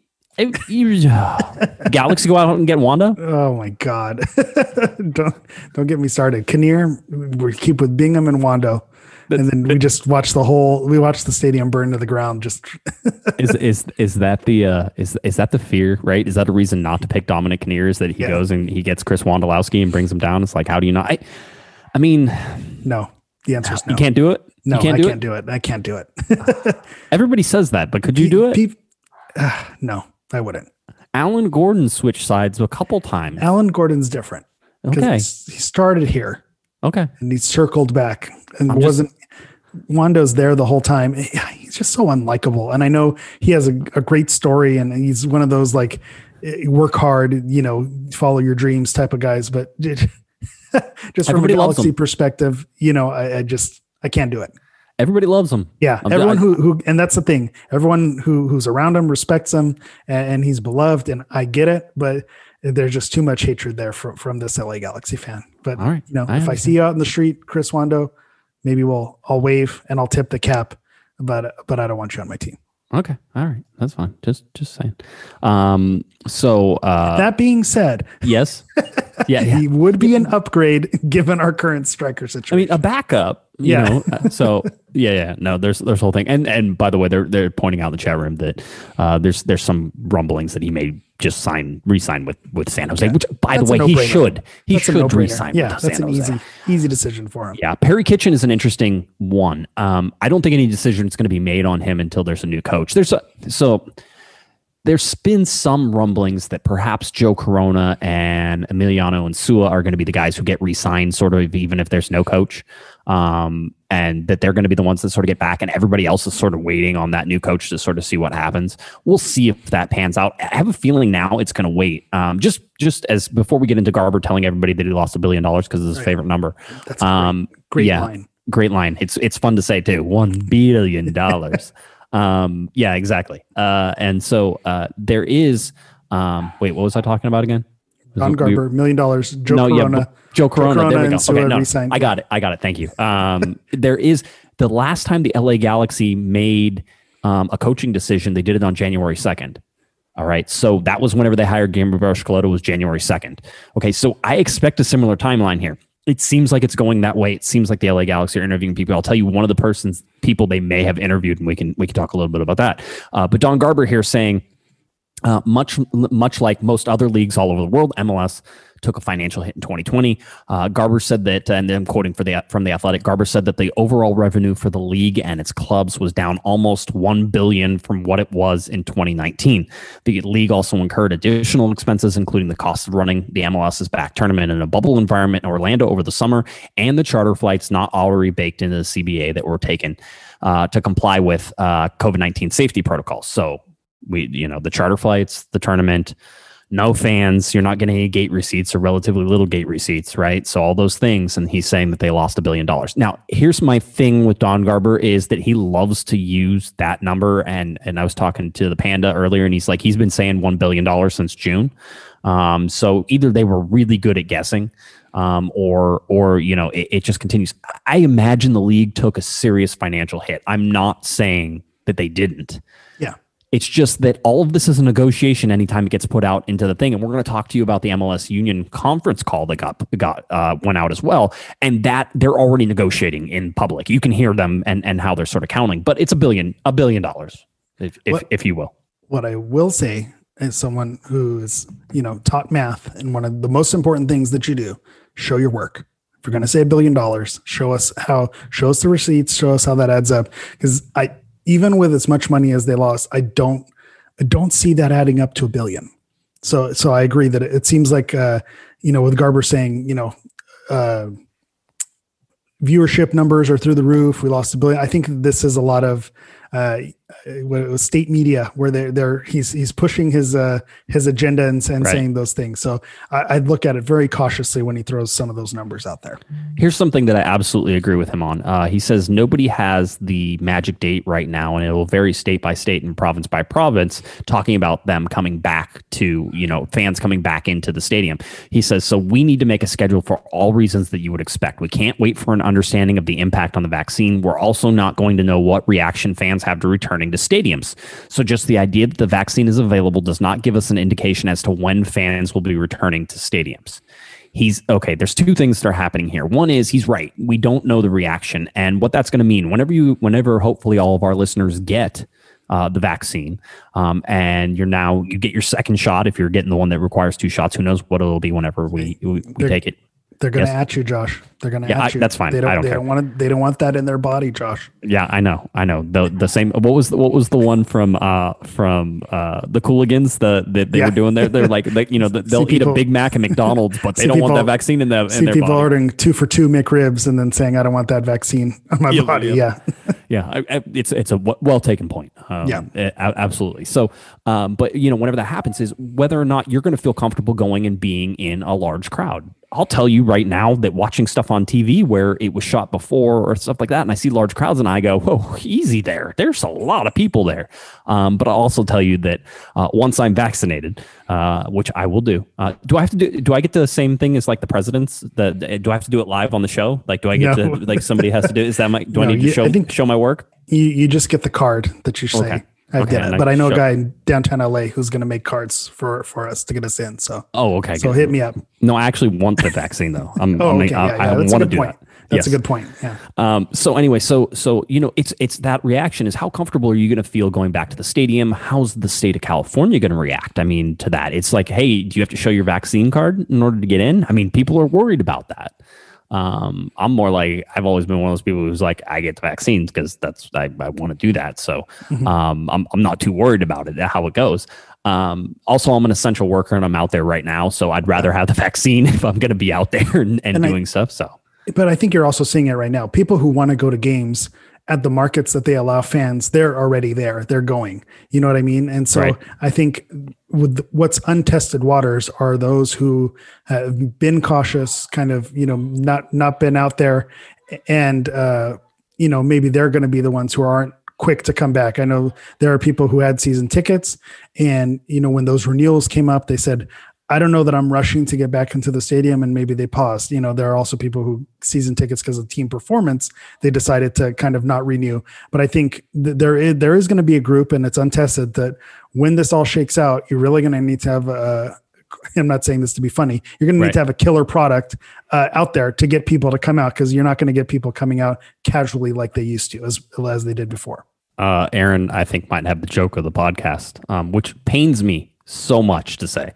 you, [LAUGHS] Galaxy go out and get Wando. Oh my God! [LAUGHS] don't don't get me started. Kinnear, we keep with Bingham and Wando, and then we just watch the whole. We watch the stadium burn to the ground. Just [LAUGHS] is is is that the uh is is that the fear right is that a reason not to pick dominic Kinnear is that he Yeah. goes and he gets chris wondolowski and brings him down it's like how do you not i, I mean no. The answer is no. you can't do it No, can't I do can't do it. I can't do it. Everybody says that, but could you do it? Pe- [SIGHS] uh, no, I wouldn't. Alan Gordon switched sides a couple times. Alan Gordon's different. Okay. He started here Okay. and he circled back and I'm wasn't. Wando's there the whole time. He's just so unlikable. And I know he has a, a great story and he's one of those like eh, work hard, you know, follow your dreams type of guys. But [LAUGHS] just from a galaxy perspective, you know, I, I just I can't do it. Everybody loves him. Yeah, I'm- everyone I- who who and that's the thing. Everyone who who's around him respects him, and, and he's beloved. And I get it, but there's just too much hatred there from from this LA Galaxy fan. But All right, you know, I if I see you out in the street, Chris Wando, maybe we'll I'll wave and I'll tip the cap. But but I don't want you on my team. Okay. All right. That's fine. Just just saying. Um so uh that being said, yes. Yeah, [LAUGHS] yeah. he would be an upgrade given our current striker situation. I mean, a backup. You Yeah. Know? uh, so [LAUGHS] yeah, yeah. No, there's there's whole thing. And and by the way, they're they're pointing out in the chat room that uh, there's there's some rumblings that he may just sign re-sign with with San Jose. Which by That's the way, he should he That's should no-brainer. Yeah, with that's San an Jose. easy easy decision for him. Yeah, Perry Kitchen is an interesting one. Um, I don't think any decision is going to be made on him until there's a new coach. There's so there's been some rumblings that perhaps Joe Corona and Emiliano Insua are going to be the guys who get re-signed, sort of even if there's no coach, um, and that they're going to be the ones that sort of get back, and everybody else is sort of waiting on that new coach to sort of see what happens. We'll see if that pans out. I have a feeling now it's going to wait. Um, just just as before we get into Garber telling everybody that he lost a billion dollars because it's his Right. favorite number. That's Um, great yeah, line. great line. It's it's fun to say too. One billion dollars. [LAUGHS] um, yeah, exactly. Uh, and so uh, there is. Um, wait, what was I talking about again? Don We- Garber, million dollars. Joe no, Corona. yeah, Joe Corona. Corona there we go. Okay, no, re-signed. I got it. I got it. Thank you. Um, there is the last time the LA Galaxy made um, a coaching decision, they did it on January second. All right, so that was whenever they hired Gabriel Schelotto was January second. Okay, so I expect a similar timeline here. It seems like it's going that way. It seems like the LA Galaxy are interviewing people. I'll tell you one of the persons people they may have interviewed, and we can we can talk a little bit about that. Uh, but Don Garber here saying uh, much much like most other leagues all over the world, MLS took a financial hit in 2020. Uh, Garber said that, and I'm quoting for the from the Athletic. Garber said that the overall revenue for the league and its clubs was down almost one billion from what it was in 2019. The league also incurred additional expenses, including the cost of running the MLS is Back tournament in a bubble environment in Orlando over the summer, and the charter flights not already baked into the CBA that were taken uh, to comply with uh, COVID 19 safety protocols. So we you know the charter flights the tournament no fans you're not getting any gate receipts or relatively little gate receipts right? So all those things and he's saying that they lost a billion dollars. Now here's my thing with don garber is that he loves to use that number and and i was talking to the panda earlier and he's like he's been saying one billion dollars since june. Um, so either they were really good at guessing um, or or you know it, it just continues. I imagine the league took a serious financial hit. I'm not saying that they didn't. It's just that all of this is a negotiation anytime it gets put out into the thing. And we're going to talk to you about the MLS union conference call that got got uh, went out as well. And that they're already negotiating in public. You can hear them and and how they're sort of counting. But it's a billion a billion dollars, if if, What- if you will. what I will say is someone who's, you know, taught math and one of the most important things that you do, show your work. If you're going to say a billion dollars, show us how, show us the receipts, show us how that adds up. Because I, even with as much money as they lost, I don't, I don't see that adding up to a billion. So, so I agree that it, seems like, uh, you know, with Garber saying, you know, uh, viewership numbers are through the roof. We lost a billion. I think this is a lot of uh, state media where they're they're he's he's pushing his uh his agenda and, and Right. saying those things. So I, I'd look at it very cautiously when he throws some of those numbers out there. Here's something that I absolutely agree with him on. Uh, he says nobody has the magic date right now, and it will vary state by state and province by province, talking about them coming back to, you know, fans coming back into the stadium. He says, so we need to make a schedule for all reasons that you would expect. We can't wait for an understanding of the impact on the vaccine. We're also not going to know what reaction fans have to returning to stadiums. So just the idea that the vaccine is available does not give us an indication as to when fans will be returning to stadiums. He's okay there's two things that are happening here. One is he's right. We don't know the reaction and what that's going to mean. Whenever you whenever hopefully all of our listeners get uh, the vaccine um, and you're now you get your second shot if you're getting the one that requires two shots who knows what it'll be whenever we we, we take it They're going to Yes. at you, Josh. They're going to Yeah, at I- you. that's fine. They don't. I don't they care. don't want to. They don't want that in their body, Josh. Yeah, I know, I know. The the same. What was the, what was the one from uh from uh the Cooligans the that they Yeah. were doing there? They're like, they, you know, [LAUGHS] the, they'll eat people- a Big Mac at McDonald's, but [LAUGHS] they don't want that vaccine in, the, in See their people body. ordering two for two McRibs and then saying, "I don't want that vaccine on my Yeah, body." yeah. Yeah. [LAUGHS] I, I, it's it's a w- well taken point. Um, Yeah. a- a- absolutely. So, um, but you know, whenever that happens, is whether or not you're going to feel comfortable going and being in a large crowd. I'll tell you right now that watching stuff on TV where it was shot before or stuff like that, and I see large crowds, and I go, "Whoa, easy there." There's a lot of people there. Um, but I'll also tell you that uh, once I'm vaccinated, uh, which I will do, uh, do I have to do? Do I get the same thing as like the presidents? The, do I have to do it live on the show? Like, do I get No. to like somebody has to do? Is that my? Do I No, need to you- show show my work? You you just get the card that you say. Okay. I Okay, and it, but I know a guy in downtown LA who's going to make cards for for us to get us in. So Oh, okay. so good. hit me up. No, I actually want the vaccine though. I'm, [LAUGHS] Oh, I'm okay. I, Yeah, I yeah, that's a want to good do point. that. That's a good point. Yeah. Um, so anyway, so so you know, it's it's that reaction is how comfortable are you going to feel going back to the stadium? How's the state of California going to react? I mean, to that, it's like, hey, do you have to show your vaccine card in order to get in? I mean, people are worried about that. Um, I'm more like I've always been one of those people who's like I get the vaccines because that's I, I want to do that. So um, I'm I'm not too worried about it how it goes. Um, also, I'm an essential worker and I'm out there right now, so I'd rather have the [LAUGHS] vaccine if I'm going to be out there and, and, And I- doing stuff. So But I think you're also seeing it right now. People who want to go to games at the markets that they allow fans, they're already there. They're going. You know what I mean? And so Right. I think with what's untested waters are those who have been cautious, kind of, you know, not not been out there, and uh, you know maybe they're going to be the ones who aren't quick to come back. I know there are people who had season tickets, and you know when those renewals came up, they said. I don't know that I'm rushing to get back into the stadium and maybe they paused. You know, there are also people who season tickets because of team performance, they decided to kind of not renew. But I think th- there is there is going to be a group and it's untested that when this all shakes out, you're really going to need to have a [LAUGHS] I'm not saying this to be funny. You're going to need Right. to have a killer product uh, out there to get people to come out because you're not going to get people coming out casually like they used to as as they did before. uh, Aaron, I think, might have the joke of the podcast, um, which pains me so much to say.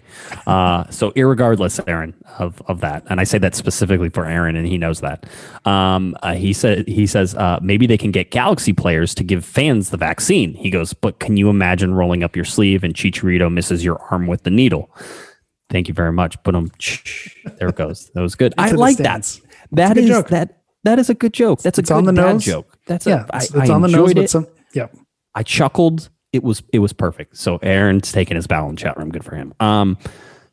Uh, so, irregardless, Aaron, of, of that, and I say that specifically for Aaron, and he knows that. Um, uh, he said he says uh, maybe they can get Galaxy players to give fans the vaccine. He goes, but can you imagine rolling up your sleeve and Chicharito misses your arm with the needle? Thank you very much. But um, there it goes. That was good. I like that. That joke. that. That is a good joke. That's It's a good on the nose. joke. That's Yeah, a, I, it's, it's on the nose, it. some yeah. I chuckled. It was it was perfect. So Aaron's taking his bow in chat room. Good for him. Um,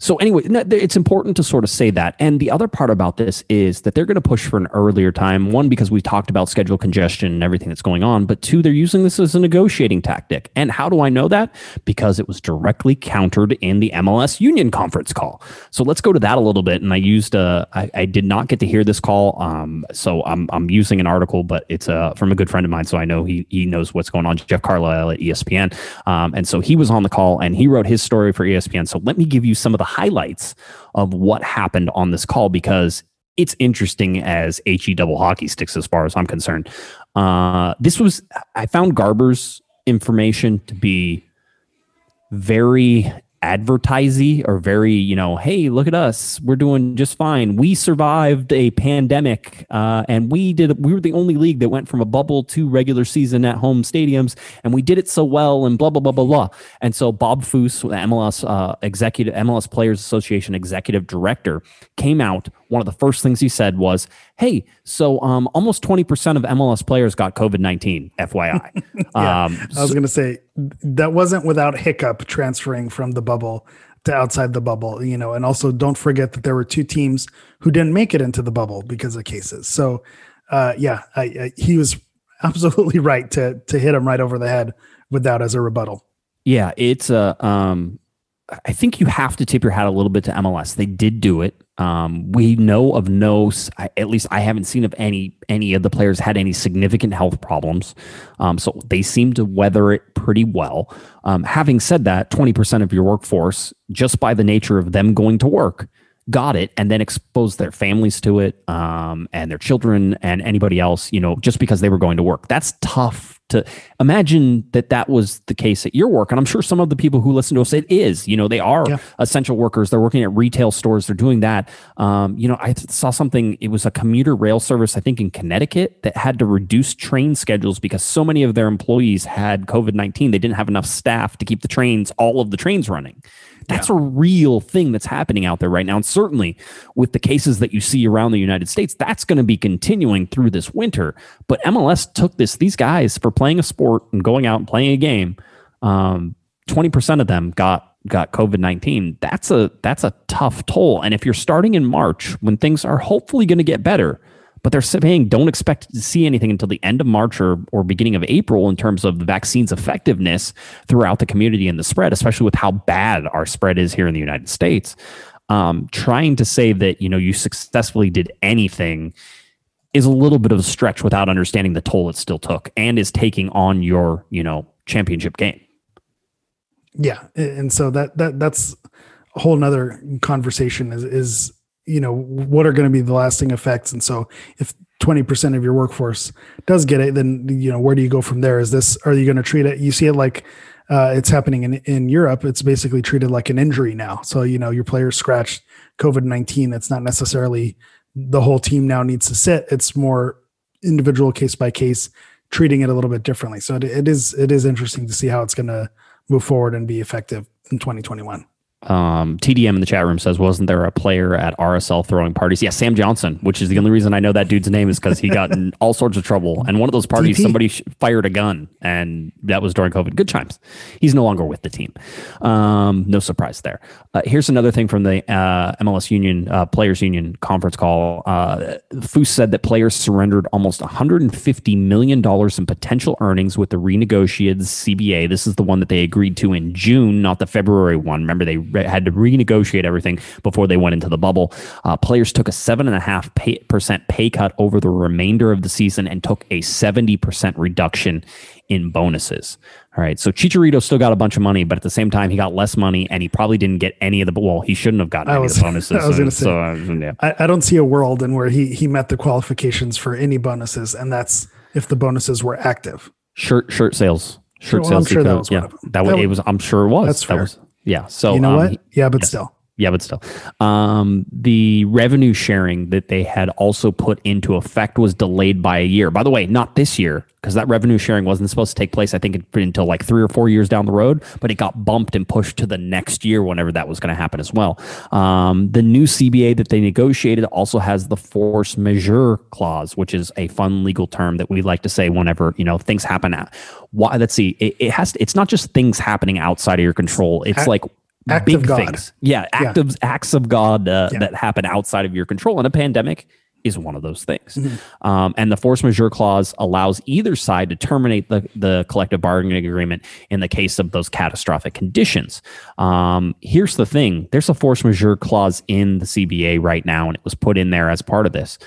so anyway, it's important to sort of say that. And the other part about this is that they're going to push for an earlier time. One, because we talked about schedule congestion and everything that's going on. But two, they're using this as a negotiating tactic. And how do I know that? Because it was directly countered in the MLS Union conference call. So let's go to that a little bit. And I used uh, I, I did not get to hear this call. Um, so I'm I'm using an article, but it's uh, from a good friend of mine, so I know he he knows what's going on. Jeff Carlisle at ESPN, um, and so he was on the call and he wrote his story for ESPN. So let me give you some of the highlights of what happened on this call because it's interesting as he double hockey sticks as far as I'm concerned. Uh, this was I found Garber's information to be very advertisey or very you know hey look at us we're doing just fine. We survived a pandemic uh, and we did we were the only league that went from a bubble to regular season at home stadiums and we did it so well and blah blah blah blah blah. And so bob foose the mls uh, executive mls players association executive director came out one of the first things he said was hey so um, almost 20% of mls players got covid-19 fyi [LAUGHS] Yeah. um, I was going to say that wasn't without hiccup transferring from the bubble to outside the bubble, you know, and also don't forget that there were two teams who didn't make it into the bubble because of cases. So, uh, yeah, I, I, he was [LAUGHS] absolutely right to to hit him right over the head with that as a rebuttal. Yeah, it's a. Um, I think you have to tip your hat a little bit to MLS. They did do it. Um, we know of no, at least I haven't seen of any any of the players had any significant health problems. Um, so they seem to weather it pretty well. Um, having said that, twenty percent of your workforce, just by the nature of them going to work, got it and then exposed their families to it um, and their children and anybody else, you know, just because they were going to work. That's tough to imagine that that was the case at your work. And I'm sure some of the people who listen to us, it is, you know, they are yeah. essential workers. They're working at retail stores. They're doing that. Um, you know, I saw something, it was a commuter rail service, I think in Connecticut that had to reduce train schedules because so many of their employees had COVID-19. They didn't have enough staff to keep the trains, all of the trains running. That's yeah. a real thing that's happening out there right now. And certainly with the cases that you see around the United States, that's going to be continuing through this winter. But MLS took this, these guys for playing a sport and going out and playing a game. Um, 20% of them got got COVID-19. That's a that's a tough toll. And if you're starting in March when things are hopefully going to get better, but they're saying don't expect to see anything until the end of March or, or beginning of April in terms of the vaccine's effectiveness throughout the community and the spread, especially with how bad our spread is here in the United States. Um, trying to say that you know you successfully did anything is a little bit of a stretch without understanding the toll it still took and is taking on your you know championship game. Yeah, and so that that that's a whole nother conversation is is you know what are going to be the lasting effects? And so if 20% of your workforce does get it then you know where do you go from there? Is this are you going to treat it you see it like uh, it's happening in, in europe it's basically treated like an injury now. So you know your players scratched covid-19 it's not necessarily the whole team now needs to sit it's more individual case by case treating it a little bit differently. So it, it is it is interesting to see how it's going to move forward and be effective in 2021 um, TDM in the chat room says, wasn't there a player at RSL throwing parties? Yeah, Sam Johnson, which is the only reason I know that dude's name is because he got in all sorts of trouble. And one of those parties, DP. somebody fired a gun, and that was during COVID. Good times. He's no longer with the team. Um, no surprise there. Uh, here's another thing from the uh, MLS Union uh, Players Union conference call. Uh, Foose said that players surrendered almost 150 million dollars in potential earnings with the renegotiated CBA. This is the one that they agreed to in June, not the February one. Remember they had to renegotiate everything before they went into the bubble. Uh, players took a seven and a half percent pay cut over the remainder of the season and took a 70% reduction in bonuses. All right. So Chicharito still got a bunch of money, but at the same time, he got less money and he probably didn't get any of the, well, he shouldn't have gotten I any was, of the bonuses. [LAUGHS] I was going to say, so, uh, yeah. I, I don't see a world in where he, he met the qualifications for any bonuses. And that's if the bonuses were active. Shirt, shirt sales. Shirt well, sales. I'm sure that was yeah, that, was, it was. I'm sure it was. That's fair. That was, yeah. So you know um, what? Yeah, but still. Yeah, but still, um, the revenue sharing that they had also put into effect was delayed by a year. By the way, not this year because that revenue sharing wasn't supposed to take place. I think until like three or four years down the road, but it got bumped and pushed to the next year whenever that was going to happen as well. Um, the new CBA that they negotiated also has the force majeure clause, which is a fun legal term that we like to say whenever you know things happen. At, Why? Let's see. It, it has. To, it's not just things happening outside of your control. It's like Act big things. Yeah, act yeah. Of, acts of God uh, yeah. that happen outside of your control. And a pandemic is one of those things. Mm-hmm. Um, and the force majeure clause allows either side to terminate the, the collective bargaining agreement in the case of those catastrophic conditions. Um, here's the thing there's a force majeure clause in the CBA right now, and it was put in there as part of this.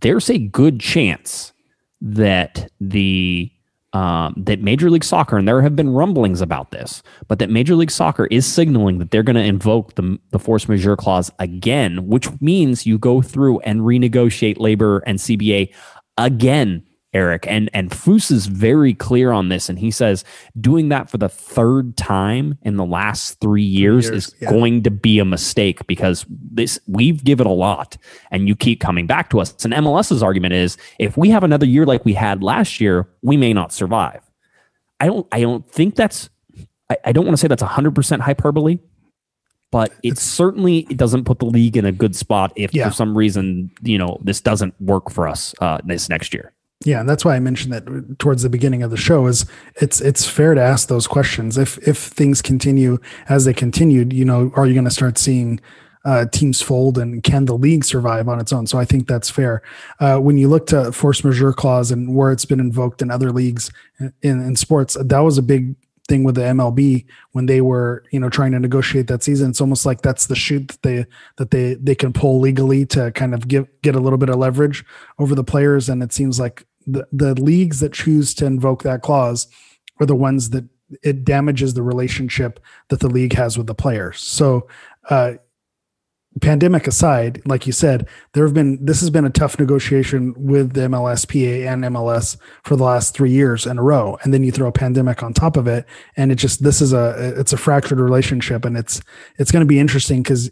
There's a good chance that the um, that Major League Soccer, and there have been rumblings about this, but that Major League Soccer is signaling that they're going to invoke the, the force majeure clause again, which means you go through and renegotiate labor and CBA again Eric. And and Foose is very clear on this, and he says doing that for the third time in the last three years, three years is yeah. going to be a mistake because this we've given a lot, and you keep coming back to us. And MLS's argument is if we have another year like we had last year, we may not survive. I don't I don't think that's I, I don't want to say that's hundred percent hyperbole, but it it's, certainly it doesn't put the league in a good spot if yeah. for some reason you know this doesn't work for us uh, this next year. Yeah, and that's why I mentioned that towards the beginning of the show is it's it's fair to ask those questions. If if things continue as they continued, you know, are you going to start seeing uh, teams fold and can the league survive on its own? So I think that's fair. Uh, when you look to force majeure clause and where it's been invoked in other leagues in, in sports, that was a big thing with the MLB when they were, you know, trying to negotiate that season. It's almost like that's the shoot that they that they they can pull legally to kind of give get a little bit of leverage over the players. And it seems like the the leagues that choose to invoke that clause are the ones that it damages the relationship that the league has with the players. So uh, pandemic aside, like you said, there have been this has been a tough negotiation with the MLSPA and MLS for the last three years in a row, and then you throw a pandemic on top of it, and it just this is a it's a fractured relationship, and it's it's going to be interesting because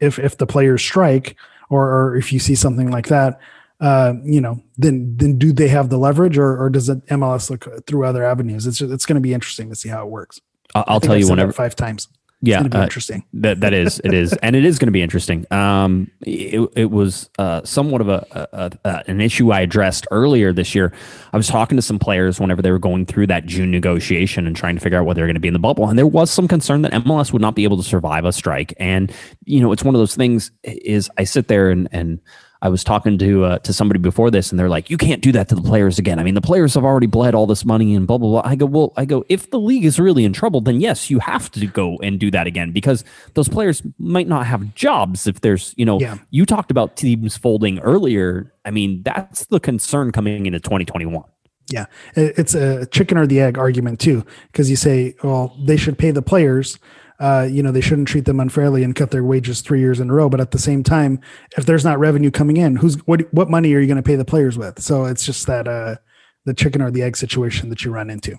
if if the players strike or, or if you see something like that, uh, you know, then then do they have the leverage, or or does MLS look through other avenues? It's just, it's going to be interesting to see how it works. I'll tell you whenever five times yeah, uh, interesting. That that is it is, and it is going to be interesting. Um, it, it was uh, somewhat of a, a, a, an issue I addressed earlier this year. I was talking to some players whenever they were going through that June negotiation and trying to figure out whether they're going to be in the bubble, and there was some concern that MLS would not be able to survive a strike. And you know, it's one of those things. Is I sit there and and I was talking to uh, to somebody before this, and they're like, "You can't do that to the players again." I mean, the players have already bled all this money and blah blah blah. I go, "Well, I go, if the league is really in trouble, then yes, you have to go and do that again because those players might not have jobs if there's, you know, yeah. you talked about teams folding earlier. I mean, that's the concern coming into 2021." Yeah, it's a chicken or the egg argument too, because you say, well, they should pay the players uh, you know, they shouldn't treat them unfairly and cut their wages three years in a row. But at the same time, if there's not revenue coming in, who's what what money are you going to pay the players with? So it's just that uh, the chicken or the egg situation that you run into.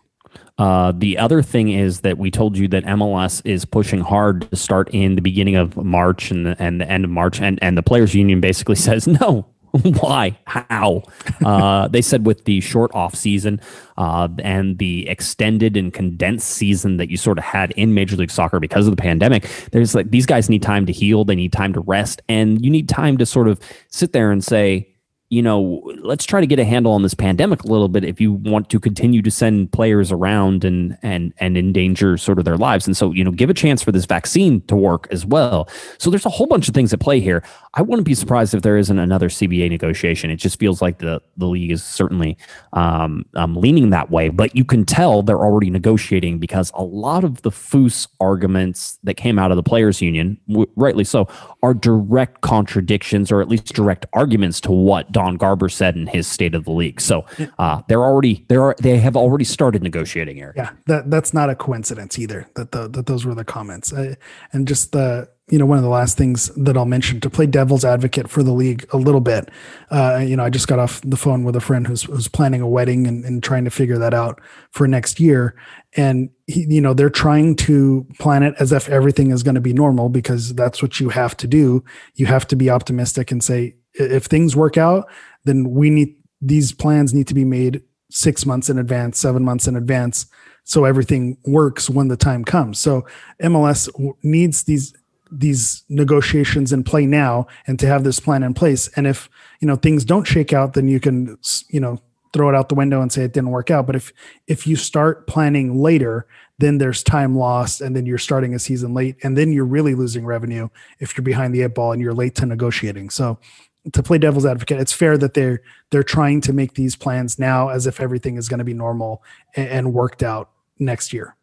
Uh, the other thing is that we told you that MLS is pushing hard to start in the beginning of March and the, and the end of March, and, and the players' union basically [LAUGHS] says no. [LAUGHS] Why? How? Uh, they said with the short off season uh, and the extended and condensed season that you sort of had in Major League Soccer because of the pandemic, there's like these guys need time to heal, they need time to rest, and you need time to sort of sit there and say, you know, let's try to get a handle on this pandemic a little bit if you want to continue to send players around and and and endanger sort of their lives. And so, you know, give a chance for this vaccine to work as well. So there's a whole bunch of things at play here. I wouldn't be surprised if there isn't another CBA negotiation. It just feels like the the league is certainly um, um, leaning that way. But you can tell they're already negotiating because a lot of the Foose arguments that came out of the players' union, w- rightly so, are direct contradictions or at least direct arguments to what Don Garber said in his State of the League. So uh, they're already they are they have already started negotiating here. Yeah, that that's not a coincidence either. That the, that those were the comments, and just the you know one of the last things that I'll mention to play devil's advocate for the league a little bit. Uh, you know, I just got off the phone with a friend who's who's planning a wedding and, and trying to figure that out for next year, and he, you know they're trying to plan it as if everything is going to be normal because that's what you have to do. You have to be optimistic and say if things work out, then we need these plans need to be made six months in advance, seven months in advance, so everything works when the time comes. So MLS needs these these negotiations in play now and to have this plan in place. And if you know things don't shake out, then you can you know throw it out the window and say it didn't work out. But if if you start planning later, then there's time lost, and then you're starting a season late, and then you're really losing revenue if you're behind the eight ball and you're late to negotiating. So to play devil's advocate, it's fair that they're they're trying to make these plans now as if everything is going to be normal and, and, worked out next year.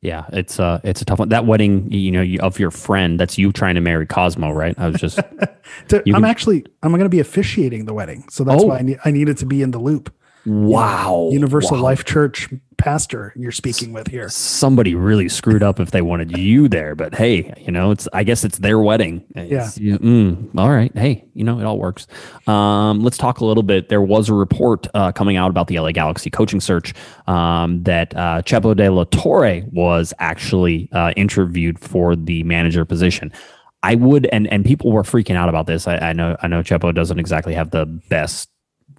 Yeah, it's uh it's a tough one. That wedding, you know, of your friend, that's you trying to marry Cosmo, right? I was just. [LAUGHS] to, I'm can, actually I'm going to be officiating the wedding, so that's oh. why I, need, I needed to be in the loop. Wow. Universal wow. Life Church pastor you're speaking with here. Somebody really screwed up if they wanted you there, but hey, you know, it's I guess it's their wedding. It's, yeah. mm, all right. Hey, you know, it all works. Um, let's talk a little bit. There was a report uh, coming out about the LA Galaxy coaching search um, that uh, Chepo de la Torre was actually uh, interviewed for the manager position. I would, and and people were freaking out about this. I, I know I know Chepo doesn't exactly have the best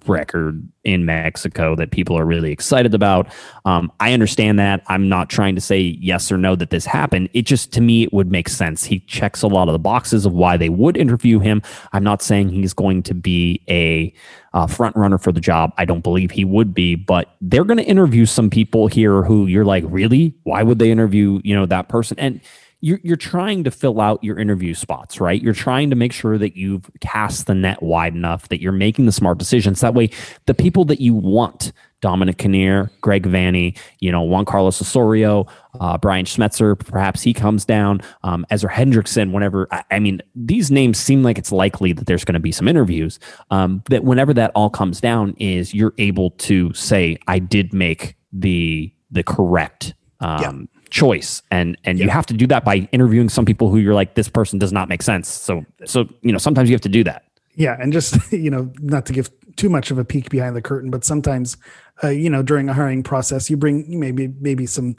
record in Mexico that people are really excited about. Um, I understand that. I'm not trying to say yes or no that this happened. It just, to me, it would make sense. He checks a lot of the boxes of why they would interview him. I'm not saying he's going to be a uh, front runner for the job. I don't believe he would be, but they're going to interview some people here who you're like, really? Why would they interview, you know, that person? And you're, you're trying to fill out your interview spots, right? You're trying to make sure that you've cast the net wide enough that you're making the smart decisions. That way, the people that you want, Dominic Kinnear, Greg Vanney, you know, Juan Carlos Osorio, uh, Brian Schmetzer, perhaps he comes down, um, Ezra Hendrickson, whenever, I, I, mean, these names seem like it's likely that there's going to be some interviews. Um, that whenever that all comes down is you're able to say, I did make the, the correct um, choice. And and you have to do that by interviewing some people who you're like this person does not make sense. So so you know sometimes you have to do that. Yeah. And just [LAUGHS] you know not to give too much of a peek behind the curtain but sometimes uh, you know during a hiring process you bring maybe maybe some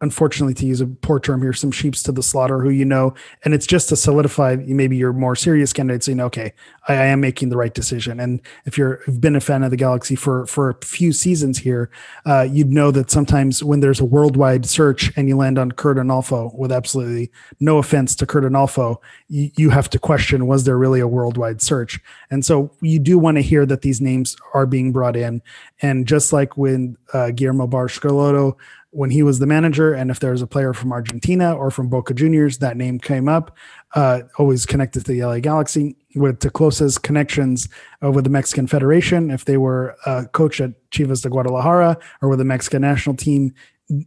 unfortunately to use a poor term here some sheeps to the slaughter who you know and it's just to solidify maybe your more serious candidates saying okay I, I, am making the right decision. And if you're have been a fan of the galaxy for for a few seasons here uh, you'd know that sometimes when there's a worldwide search and you land on Curt Onalfo with absolutely no offense to Curt Onalfo you, you have to question was there really a worldwide search? And so you do want to hear that these names are being brought in. And just like when uh, Guillermo Barros Schelotto when he was the manager, and if there was a player from Argentina or from Boca Juniors, that name came up. Uh, always connected to the LA Galaxy with the closest connections uh, with the Mexican Federation. If they were a coach at Chivas de Guadalajara or with the Mexican national team,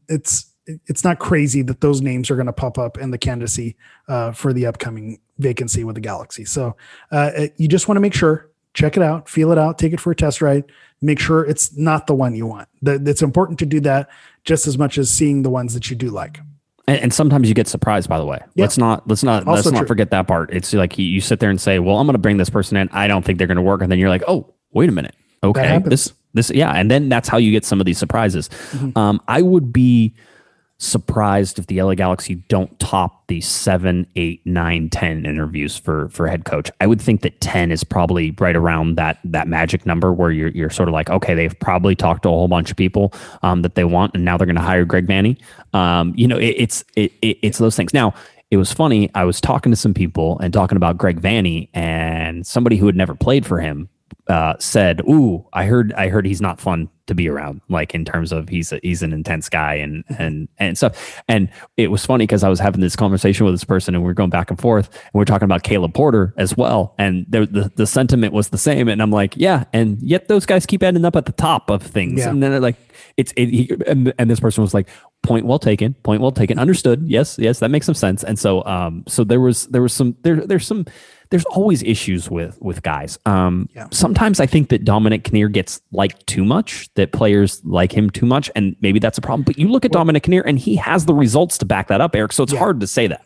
it's it's not crazy that those names are going to pop up in the candidacy uh, for the upcoming vacancy with the Galaxy. So uh, you just want to make sure, check it out, feel it out, take it for a test ride, make sure it's not the one you want. It's important to do that just as much as seeing the ones that you do like. And, and sometimes you get surprised. By the way, yeah. let's not let's not also let's not forget that part. It's like you, you sit there and say, "Well, I'm going to bring this person in. I don't think they're going to work," and then you're like, "Oh, wait a minute, okay, this this yeah," and then that's how you get some of these surprises. Mm-hmm. Um, I would be surprised if the LA Galaxy don't top the seven, eight, nine, 10 interviews for for head coach. I would think that 10 is probably right around that that magic number where you're you're sort of like, okay, they've probably talked to a whole bunch of people um, that they want, and now they're going to hire Greg Vanney. Um, you know, it, it's it, it, it's those things. Now, it was funny. I was talking to some people and talking about Greg Vanney and somebody who had never played for him uh, said, "Ooh, I heard I heard he's not fun to be around. Like in terms of he's a, he's an intense guy and and and stuff." And it was funny because I was having this conversation with this person and we are going back and forth and we are talking about Caleb Porter as well, and the, the the sentiment was the same. And I'm like, yeah, and yet those guys keep ending up at the top of things. Yeah. And then like it's it, he, and, and this person was like, point well taken point well taken understood yes yes that makes some sense and so um so there was there was some there there's some there's always issues with with guys. Um, yeah. Sometimes I think that Dominic Kinnear gets liked too much, that players like him too much, and maybe that's a problem. But you look at well, Dominic Kinnear, and he has the results to back that up, Eric. So it's yeah. hard to say that.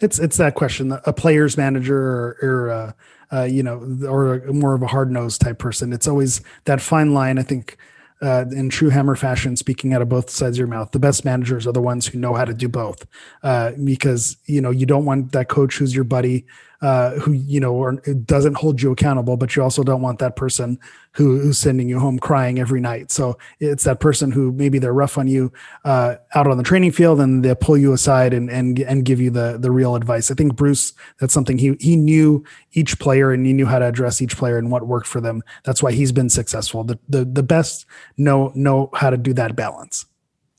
It's it's that question: a player's manager or, or uh, uh, you know, or more of a hard nosed type person. It's always that fine line. I think. Uh, in true hammer fashion, speaking out of both sides of your mouth, the best managers are the ones who know how to do both. Uh, because you know you don't want that coach who's your buddy uh, who you know or doesn't hold you accountable, but you also don't want that person who, who's sending you home crying every night. So it's that person who maybe they're rough on you uh, out on the training field, and they pull you aside and and and give you the the real advice. I think Bruce, that's something he he knew each player and he knew how to address each player and what worked for them. That's why he's been successful. The the the best know know how to do that balance.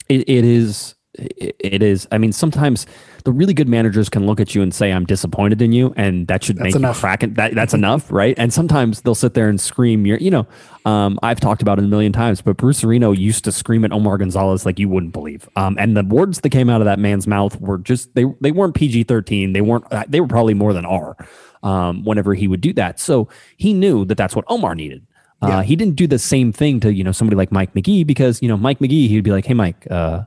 it, it is it is. I mean, sometimes the really good managers can look at you and say, "I'm disappointed in you," and that should that's make enough. you crack. It. That that's enough, right? And sometimes they'll sit there and scream. You're, you know, um, I've talked about it a million times, but Bruce Arena used to scream at Omar Gonzalez like you wouldn't believe. Um, and the words that came out of that man's mouth were just they they weren't PG thirteen. They weren't. Uh, they were probably more than R. Um, whenever he would do that, so he knew that that's what Omar needed. Uh, yeah. he didn't do the same thing to you know somebody like Mike Magee because you know Mike Magee he'd be like, "Hey Mike, uh,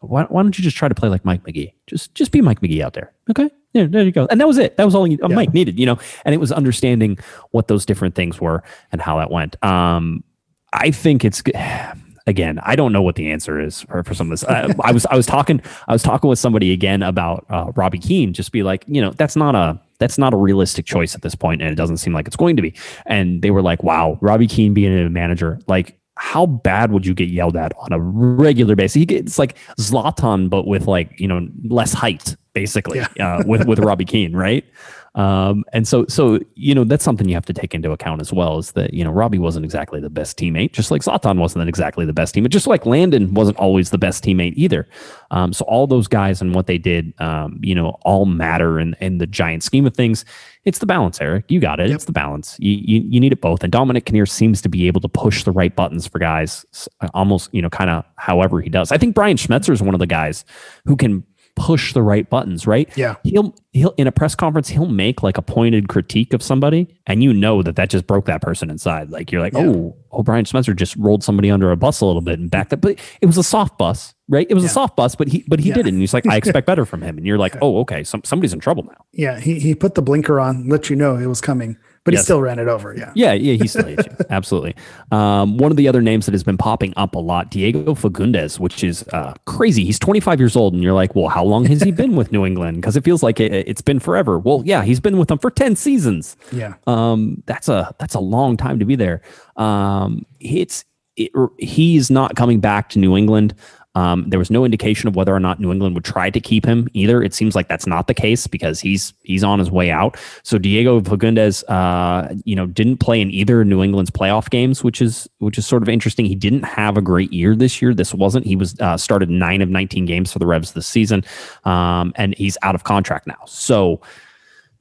why, why don't you just try to play like Mike Magee? Just just be Mike Magee out there. Okay. Yeah, there you go. And that was it. That was all you, yeah. Mike needed, you know. And it was understanding what those different things were and how that went. Um, I think it's [SIGHS] again. I don't know what the answer is for, for some of this. I, I was I was talking I was talking with somebody again about uh, Robbie Keane. Just be like, you know, that's not a that's not a realistic choice at this point, and it doesn't seem like it's going to be. And they were like, "Wow, Robbie Keane being a manager, like how bad would you get yelled at on a regular basis? He gets like Zlatan, but with like you know less height, basically, yeah. uh, with with Robbie Keane, right? [LAUGHS] Um, and so, so you know, that's something you have to take into account as well. Is that you know Robbie wasn't exactly the best teammate, just like Zlatan wasn't exactly the best teammate, just like Landon wasn't always the best teammate either. Um, so all those guys and what they did, um, you know, all matter in in the giant scheme of things. It's the balance, Eric. You got it. Yep. It's the balance. You, you you need it both. And Dominic Kinnear seems to be able to push the right buttons for guys, almost you know, kind of however he does. I think Brian Schmetzer is one of the guys who can push the right buttons, right? Yeah. He'll he'll in a press conference he'll make like a pointed critique of somebody, and you know that that just broke that person inside. Like you're like, Yeah. oh, oh, Brian Schmetzer just rolled somebody under a bus a little bit and backed up, but it was a soft bus, right? It was Yeah. a soft bus, but he but he Yeah. did it, and he's like, I expect better from him, and you're like, [LAUGHS] oh, okay, some somebody's in trouble now. Yeah, he he put the blinker on, let you know it was coming, but he still ran it over. Yeah. Yeah, yeah, he still hates you. [LAUGHS] Absolutely. Um, one of the other names that has been popping up a lot, Diego Fagundez, which is uh, crazy. He's 25 years old, and you're like, well, how long has he been with New England? Because it feels like it, it's been forever. Well, yeah, he's been with them for 10 seasons. Yeah. Um, that's a that's a long time to be there. Um, it's it, he's not coming back to New England. Um, there was no indication of whether or not New England would try to keep him either. It seems like that's not the case because he's he's on his way out. So Diego Fagundez, uh, you know, didn't play in either New England's playoff games, which is which is sort of interesting. He didn't have a great year this year. This wasn't. He was uh, started nine of nineteen games for the Revs this season, um, and he's out of contract now. So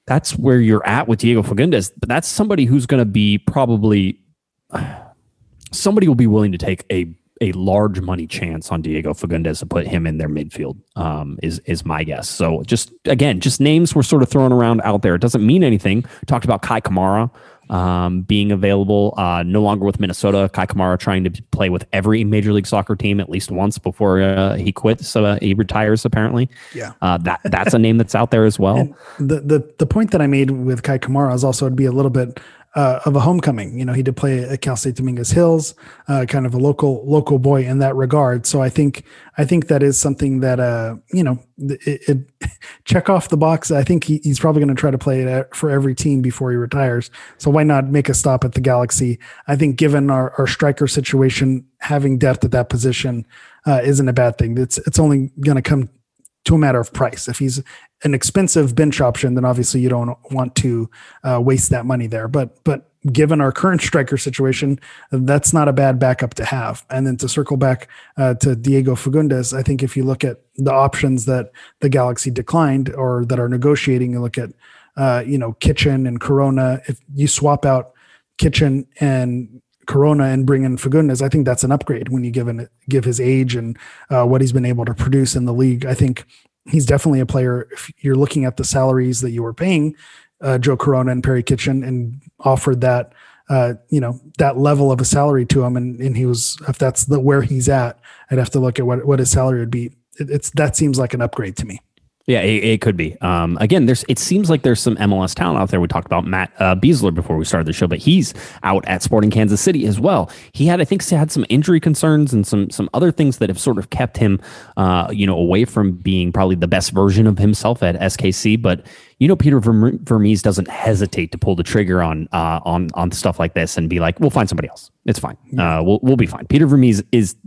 that's where you're at with Diego Fagundez. But that's somebody who's going to be probably [SIGHS] somebody will be willing to take a a large money chance on Diego Fagundez to put him in their midfield. Um, is is my guess. So just again, just names were sort of thrown around out there. It doesn't mean anything. Talked about Kei Kamara um, being available, uh, no longer with Minnesota. Kei Kamara trying to play with every Major League Soccer team at least once before uh, he quits. So uh, he retires. Apparently, Yeah. uh, that that's a name that's out there as well. [LAUGHS] And the, the the point that I made with Kei Kamara is also to be a little bit uh, of a homecoming. You know, he did play at Cal State Dominguez Hills, uh, kind of a local local boy in that regard. So I think I think that is something that uh, you know it, it [LAUGHS] check off the box. I think he, he's probably going to try to play it for every team before he retires. So why not make a stop at the Galaxy? I think given our, our striker situation, having depth at that position uh, isn't a bad thing. It's it's only going to come to a matter of price. If he's an expensive bench option, then obviously you don't want to uh, waste that money there. But but given our current striker situation, that's not a bad backup to have. And then to circle back uh, to Diego Fagundez, I think if you look at the options that the Galaxy declined or that are negotiating, you look at uh, you know Kitchen and Corona. If you swap out Kitchen and Corona and bring in Fagundez, I think that's an upgrade when you give an, give his age and uh, what he's been able to produce in the league. I think he's definitely a player. If you're looking at the salaries that you were paying uh, Joe Corona and Perry Kitchen and offered that, uh, you know, that level of a salary to him, and, and he was, if that's the where he's at, I'd have to look at what what his salary would be. It, it's that seems like an upgrade to me. Yeah, it, it could be. Um, again, there's. It seems like there's some MLS talent out there. We talked about Matt uh, Besler before we started the show, but he's out at Sporting Kansas City as well. He had, I think, had some injury concerns and some some other things that have sort of kept him, uh, you know, away from being probably the best version of himself at SKC. But you know, Peter Verme- Vermes doesn't hesitate to pull the trigger on uh, on on stuff like this and be like, "We'll find somebody else. It's fine. Uh, we'll we'll be fine." Peter Vermes is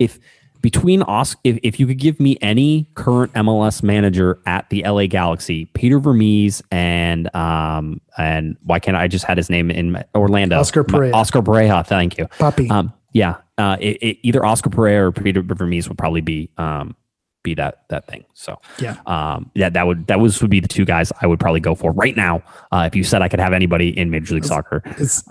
if between Os, if, if you could give me any current MLS manager at the LA Galaxy, Peter Vermes and um and why can't I, I just had his name in Orlando? Oscar Pareja. Oscar Pareja. Thank you. Papi. Um, yeah. Uh, it, it, either Oscar Pareja or Peter Vermes would probably be um be that that thing. So Yeah. um yeah that would that was would be the two guys I would probably go for right now. Uh, if you said I could have anybody in Major League Soccer, Is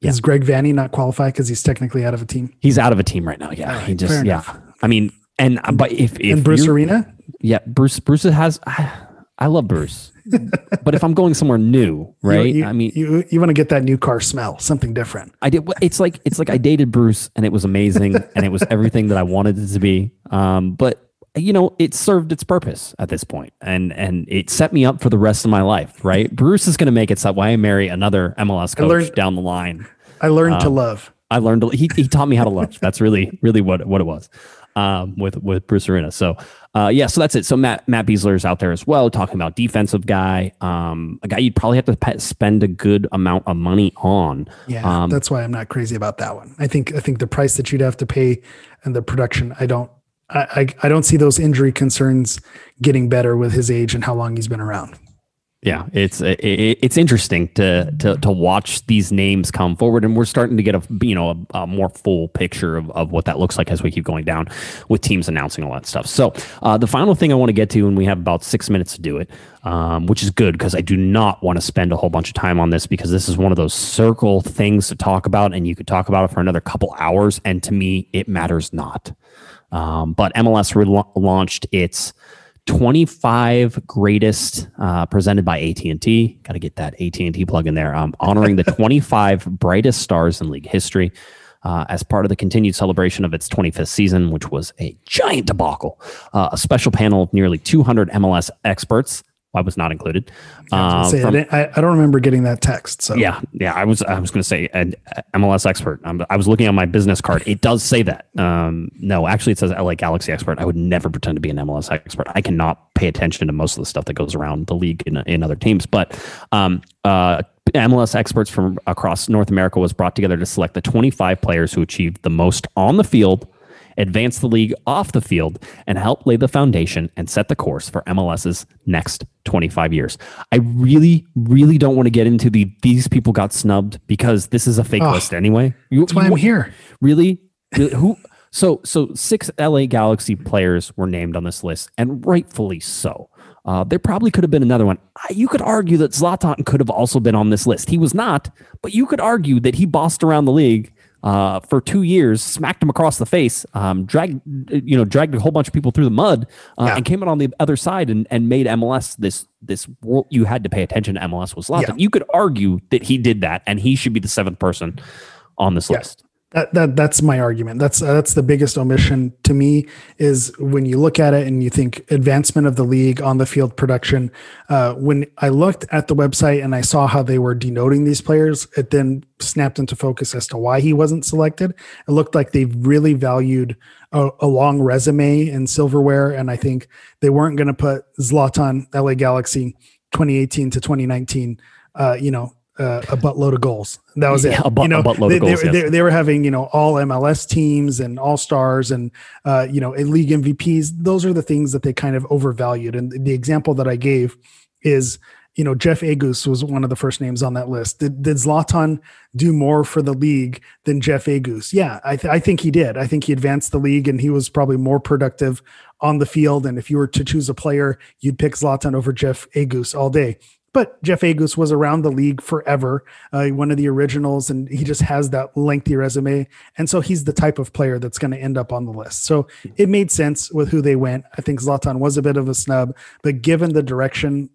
yeah. is Greg Vanney not qualified because he's technically out of a team? he's out of a team right now. Yeah, right, he just yeah. I mean, and but if if and Bruce Arena? Yeah, Bruce. Bruce has. I, I love Bruce, [LAUGHS] but if I'm going somewhere new, You- right? You, I mean, you you want to get that new car smell, something different. I did. It's like it's like I dated Bruce, and it was amazing, [LAUGHS] and it was everything that I wanted it to be. Um, but you know, it served its purpose at this point, and and it set me up for the rest of my life. Right? Bruce is going to make it so why I marry another MLS coach learned- down the line. I learned Um, to love. I learned to- he he taught me how to love. [LAUGHS] That's really really what what it was um, with with Bruce Arena. So uh, yeah, so that's it. So Matt Matt Besler is out there as well, talking about defensive guy, um, a guy you'd probably have to pe- spend a good amount of money on. Yeah, um, that's why I'm not crazy about that one. I think I think the price that you'd have to pay and the production, I don't I, I, don't see those injury concerns getting better with his age and how long he's been around. Yeah, it's it, it- it's interesting to to to watch these names come forward, and we're starting to get a you know a, a more full picture of, of what that looks like as we keep going down with teams announcing all that stuff. So uh, the final thing I want to get to, and we have about six minutes to do it, um, which is good because I do not want to spend a whole bunch of time on this because this is one of those circle things to talk about, and you could talk about it for another couple hours, and to me, it matters not. Um, but MLS re- launched its 25 greatest uh, presented by AT&T. Got to get that AT&T plug in there. Um, honoring the [LAUGHS] 25 brightest stars in league history. Uh, as part of the continued celebration of its 25th season, which was a giant debacle. Uh, a special panel of nearly 200 MLS experts I was not included. I, was say, from, I, I, don't remember getting that text. So yeah, yeah, I was I was going to say an MLS expert. Um, I was looking on my business card. It does say that. Um, no, actually, it says LA Galaxy expert. I would never pretend to be an MLS expert. I cannot pay attention to most of the stuff that goes around the league in, in other teams. But um, uh, MLS experts from across North America was brought together to select the 25 players who achieved the most on the field advance the league off the field, and help lay the foundation and set the course for MLS's next 25 years. I really, really don't want to get into the these people got snubbed because this is a fake oh, list anyway. You, that's why you, I'm here. Really? really who? So, so six LA Galaxy players were named on this list, and rightfully so. Uh, there probably could have been another one. You could argue that Zlatan could have also been on this list. He was not, but you could argue that he bossed around the league uh, for two years, smacked him across the face, um, dragged you know dragged a whole bunch of people through the mud, uh, yeah. and came out on the other side and, and made MLS this this world. You had to pay attention to MLS was Zlatan. Yeah. You could argue that he did that, and he should be the seventh person on this yeah. list. That, that that's my argument. That's uh, that's the biggest omission to me is when you look at it and you think advancement of the league on the field production. Uh, when I looked at the website and I saw how they were denoting these players, it then snapped into focus as to why he wasn't selected. It looked like they really valued a, a long resume and silverware, and I think they weren't going to put Zlatan, LA Galaxy, 2018 to 2019. Uh, you know, uh, a buttload of goals. That was yeah, it. A, you know, buttload they, of goals. They, yes. they, they, were having you know all MLS teams and all stars and uh, you know league MVPs. Those are the things that they kind of overvalued. And the example that I gave is you know Jeff Agoos was one of the first names on that list. Did, did Zlatan do more for the league than Jeff Agoos? Yeah, I, th- I think he did. I think he advanced the league and he was probably more productive on the field. And if you were to choose a player, you'd pick Zlatan over Jeff Agoos all day. But Jeff Agoos was around the league forever, uh, one of the originals, and he just has that lengthy resume. And so he's the type of player that's going to end up on the list. So it made sense with who they went. I think Zlatan was a bit of a snub, but given the direction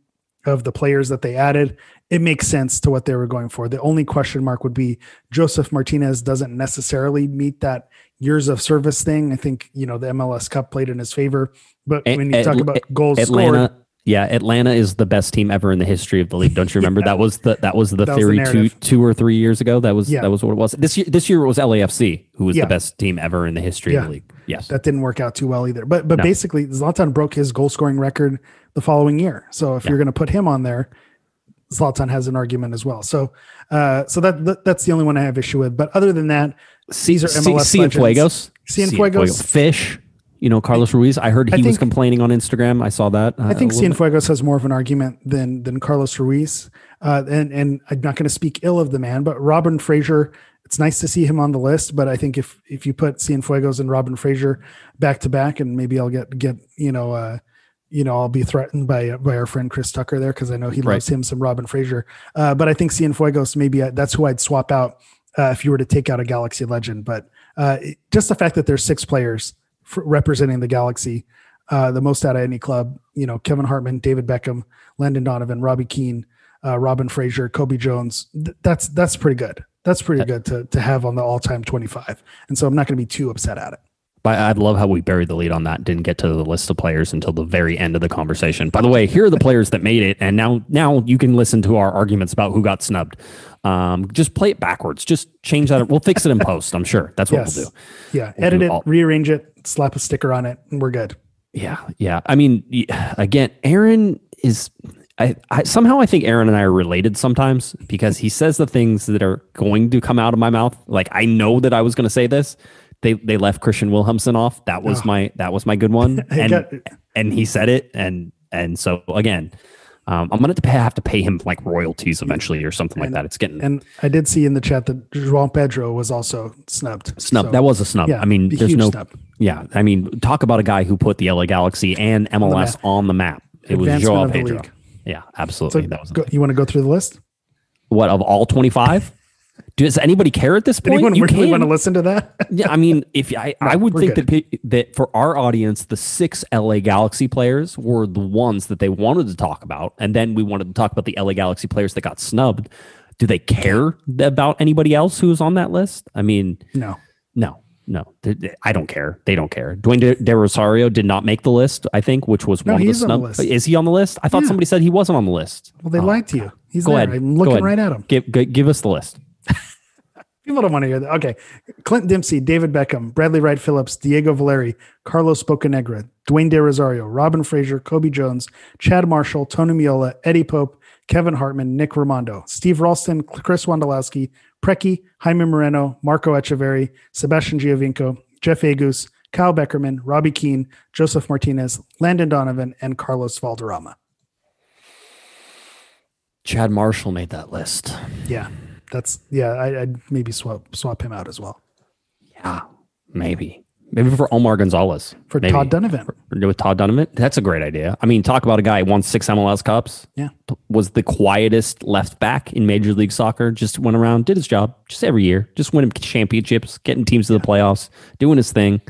of the players that they added, it makes sense to what they were going for. The only question mark would be Josef Martinez doesn't necessarily meet that years of service thing. I think, you know, the MLS Cup played in his favor. But when you talk about goals Atlanta, scored, yeah, Atlanta is the best team ever in the history of the league. Don't you remember [LAUGHS] yeah. that was the that was the that theory was the two two or three years ago? That was yeah. that was what it was. This year this year it was LAFC who was yeah. the best team ever in the history of the league. Yes, that didn't work out too well either. But but no. basically, Zlatan broke his goal scoring record the following year. So if you're going to put him on there, Zlatan has an argument as well. So uh, so that, that, that's the only one I have issue with. But other than that, Caesar MLS C- Cienfuegos, Cienfuegos, Fish you know, Carlos Ruiz. I heard he I think, was complaining on Instagram. I saw that. Uh, I think Cienfuegos has more of an argument than than Carlos Ruiz. Uh, and and I'm not going to speak ill of the man, but Robin Fraser. It's nice to see him on the list, but I think if if you put Cienfuegos and Robin Fraser back to back, and maybe I'll get get you know. Uh, you know, I'll be threatened by by our friend Chris Tucker there because I know he loves right. him some Robin Fraser. Uh, but I think Cienfuegos maybe I, that's who I'd swap out uh, if you were to take out a Galaxy legend. But uh, just the fact that there's six players representing the Galaxy, uh, the most out of any club. You know, Kevin Hartman, David Beckham, Landon Donovan, Robbie Keane, uh, Robin Fraser, Cobi Jones. Th- that's that's pretty good. That's pretty good to to have on the all time twenty five. And so I'm not going to be too upset at it. But I'd love how we buried the lead on that. Didn't get to the list of players until the very end of the conversation. By the way, here are the players that made it, and now now you can listen to our arguments about who got snubbed. Um, just play it backwards. Just change that. We'll fix it in post. I'm sure that's what yes. we'll do. Yeah, we'll edit do it, rearrange it, slap a sticker on it, and we're good. Yeah, yeah. I mean, again, Aaron is. I, I somehow I think Aaron and I are related sometimes because he says the things that are going to come out of my mouth. Like I know that I was going to say this. They they left Christian Wilhelmsson off. That was oh. my that was my good one, [LAUGHS] and and he said it, and and so again, um, I'm gonna have to pay him like royalties eventually or something and, like that. It's getting and I did see in the chat that João Pedro was also snubbed. Snubbed. So, that was a snub. Yeah, I mean, there's no. Snub. Yeah, I mean, talk about a guy who put the LA Galaxy and MLS on the map. On the map. It was Pedro. League. Yeah, absolutely. So that was. Go, you want to go through the list? What of all 25? Does anybody care at this point? Anyone You really can. want to listen to that? [LAUGHS] yeah, I mean, if I, I would think good. that that for our audience, the six LA Galaxy players were the ones that they wanted to talk about, and then we wanted to talk about the LA Galaxy players that got snubbed. Do they care about anybody else who's on that list? I mean, no. no, no, I don't care. They don't care. Dwayne De, De Rosario did not make the list. I think, which was No, one of the he's on the list. Is he on the list? I thought Yeah. somebody said he wasn't on the list. Well, they Oh, lied to you. He's Go there. ahead. I'm looking right at him. Give, gi- give us the list. [LAUGHS] People don't want to hear that. Okay. Clint Dempsey, David Beckham, Bradley Wright Phillips, Diego Valeri, Carlos Bocanegra, Dwayne De Rosario, Robin Fraser, Cobi Jones, Chad Marshall, Tony Meola, Eddie Pope, Kevin Hartman, Nick Rimando, Steve Ralston, Chris Wondolowski, Preki, Jaime Moreno, Marco Etcheverry, Sebastian Giovinco, Jeff Agoos, Kyle Beckerman, Robbie Keane, Josef Martinez, Landon Donovan, and Carlos Valderrama. Chad Marshall made that list. Yeah. That's yeah, I, I'd maybe swap swap him out as well. Yeah, maybe. Maybe for Omar Gonzalez. For Maybe. Todd Dunivant. With Todd Dunivant. That's a great idea. I mean, talk about a guy who won six MLS Cups. Yeah. Was the quietest left back in Major League Soccer. Just went around, did his job just every year. Just winning championships, getting teams to the playoffs, doing his thing.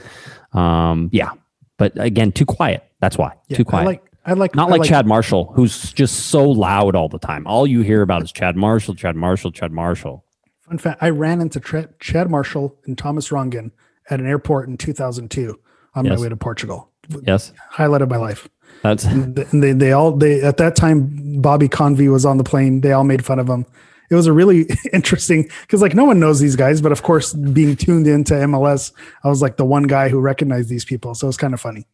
Um, yeah. But again, too quiet. That's why. Yeah, too quiet. I like I like Not I like, Chad Marshall, who's just so loud all the time. All you hear about is Chad Marshall, Chad Marshall, Chad Marshall. Fun fact: I ran into Tra- Chad Marshall and Thomas Rongen at an airport in 2002 on Yes. my way to Portugal. Yes. Highlight of my life. That's And they they all they at that time Bobby Convey was on the plane. They all made fun of him. It was a really [LAUGHS] interesting because like no one knows these guys, but of course being tuned into MLS, I was like the one guy who recognized these people. So it was kind of funny.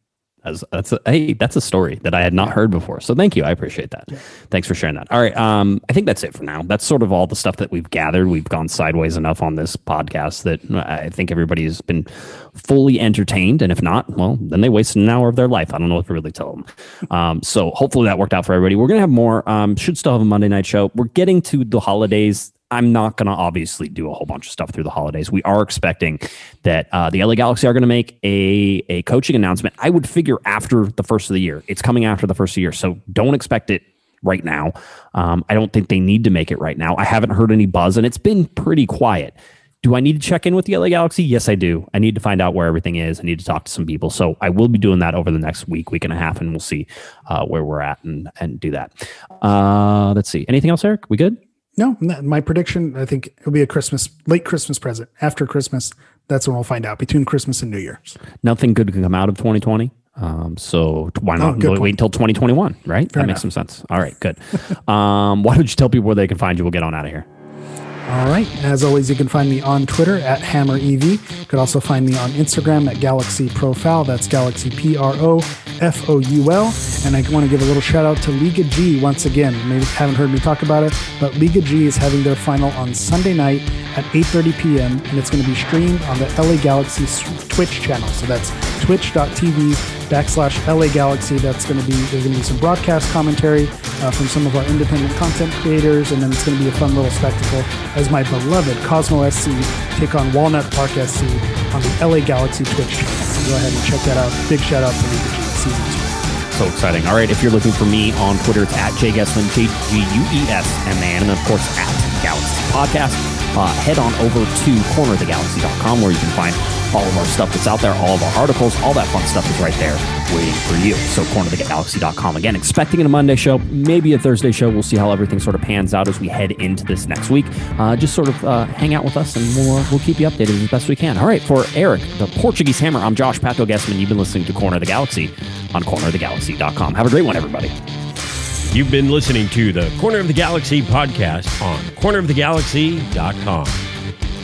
That's that's a, hey, that's a story that I had not heard before. So thank you, I appreciate that. Thanks for sharing that. All right, um, I think that's it for now. That's sort of all the stuff that we've gathered. We've gone sideways enough on this podcast that I think everybody's been fully entertained, and if not, well, then they wasted an hour of their life. I don't know what to really tell them. Um, so hopefully that worked out for everybody. We're gonna have more. Um, should still have a Monday night show. We're getting to the holidays. I'm not going to obviously do a whole bunch of stuff through the holidays. We are expecting that uh, the LA Galaxy are going to make a, a coaching announcement. I would figure after the first of the year. It's coming after the first of the year. So don't expect it right now. Um, I don't think they need to make it right now. I haven't heard any buzz and it's been pretty quiet. Do I need to check in with the LA Galaxy? Yes, I do. I need to find out where everything is. I need to talk to some people. So I will be doing that over the next week, week and a half, and we'll see uh, where we're at and, and do that. Uh, let's see. Anything else, Eric? We good? No, my prediction I think it'll be a Christmas late Christmas present after Christmas. That's when we'll find out between Christmas and New Year's. nothing good can come out of 2020. Um, so why not Oh, wait until 2021, right? that makes some sense. All right, good. [LAUGHS] um, why don't you tell people where they can find you? We'll get on out of here. All right. As always, you can find me on Twitter at HammerEV. You could also find me on Instagram at Galaxy Profoul. That's Galaxy P R O F O U L. And I want to give a little shout out to Liga G once again. Maybe haven't heard me talk about it, but Liga G is having their final on Sunday night at 8:30 p.m. and it's going to be streamed on the LA Galaxy Twitch channel. So that's twitch.tv backslash LA Galaxy. That's going to be there's going to be some broadcast commentary uh, from some of our independent content creators, and then it's going to be a fun little spectacle as my beloved Cosmo SC take on Walnut Park SC on the LA Galaxy Twitch channel. So go ahead and check that out. Big shout out to Liga G season two. So exciting. All right, if you're looking for me on Twitter, it's at Jay Guesman, J G U E S M A N, and of course at Galaxy Podcast. Uh, head on over to cornerofthegalaxy.com where you can find all of our stuff that's out there, all of our articles, all that fun stuff is right there waiting for you. So cornerofthegalaxy.com. Again, expecting a Monday show, maybe a Thursday show. We'll see how everything sort of pans out as we head into this next week. Uh, just sort of uh, hang out with us and we'll, uh, we'll keep you updated as best we can. All right, for Eric, the Portuguese Hammer, I'm Josh Pato Guesman. You've been listening to Corner of the Galaxy on cornerofthegalaxy.com. Have a great one, everybody. You've been listening to the Corner of the Galaxy podcast on cornerofthegalaxy.com.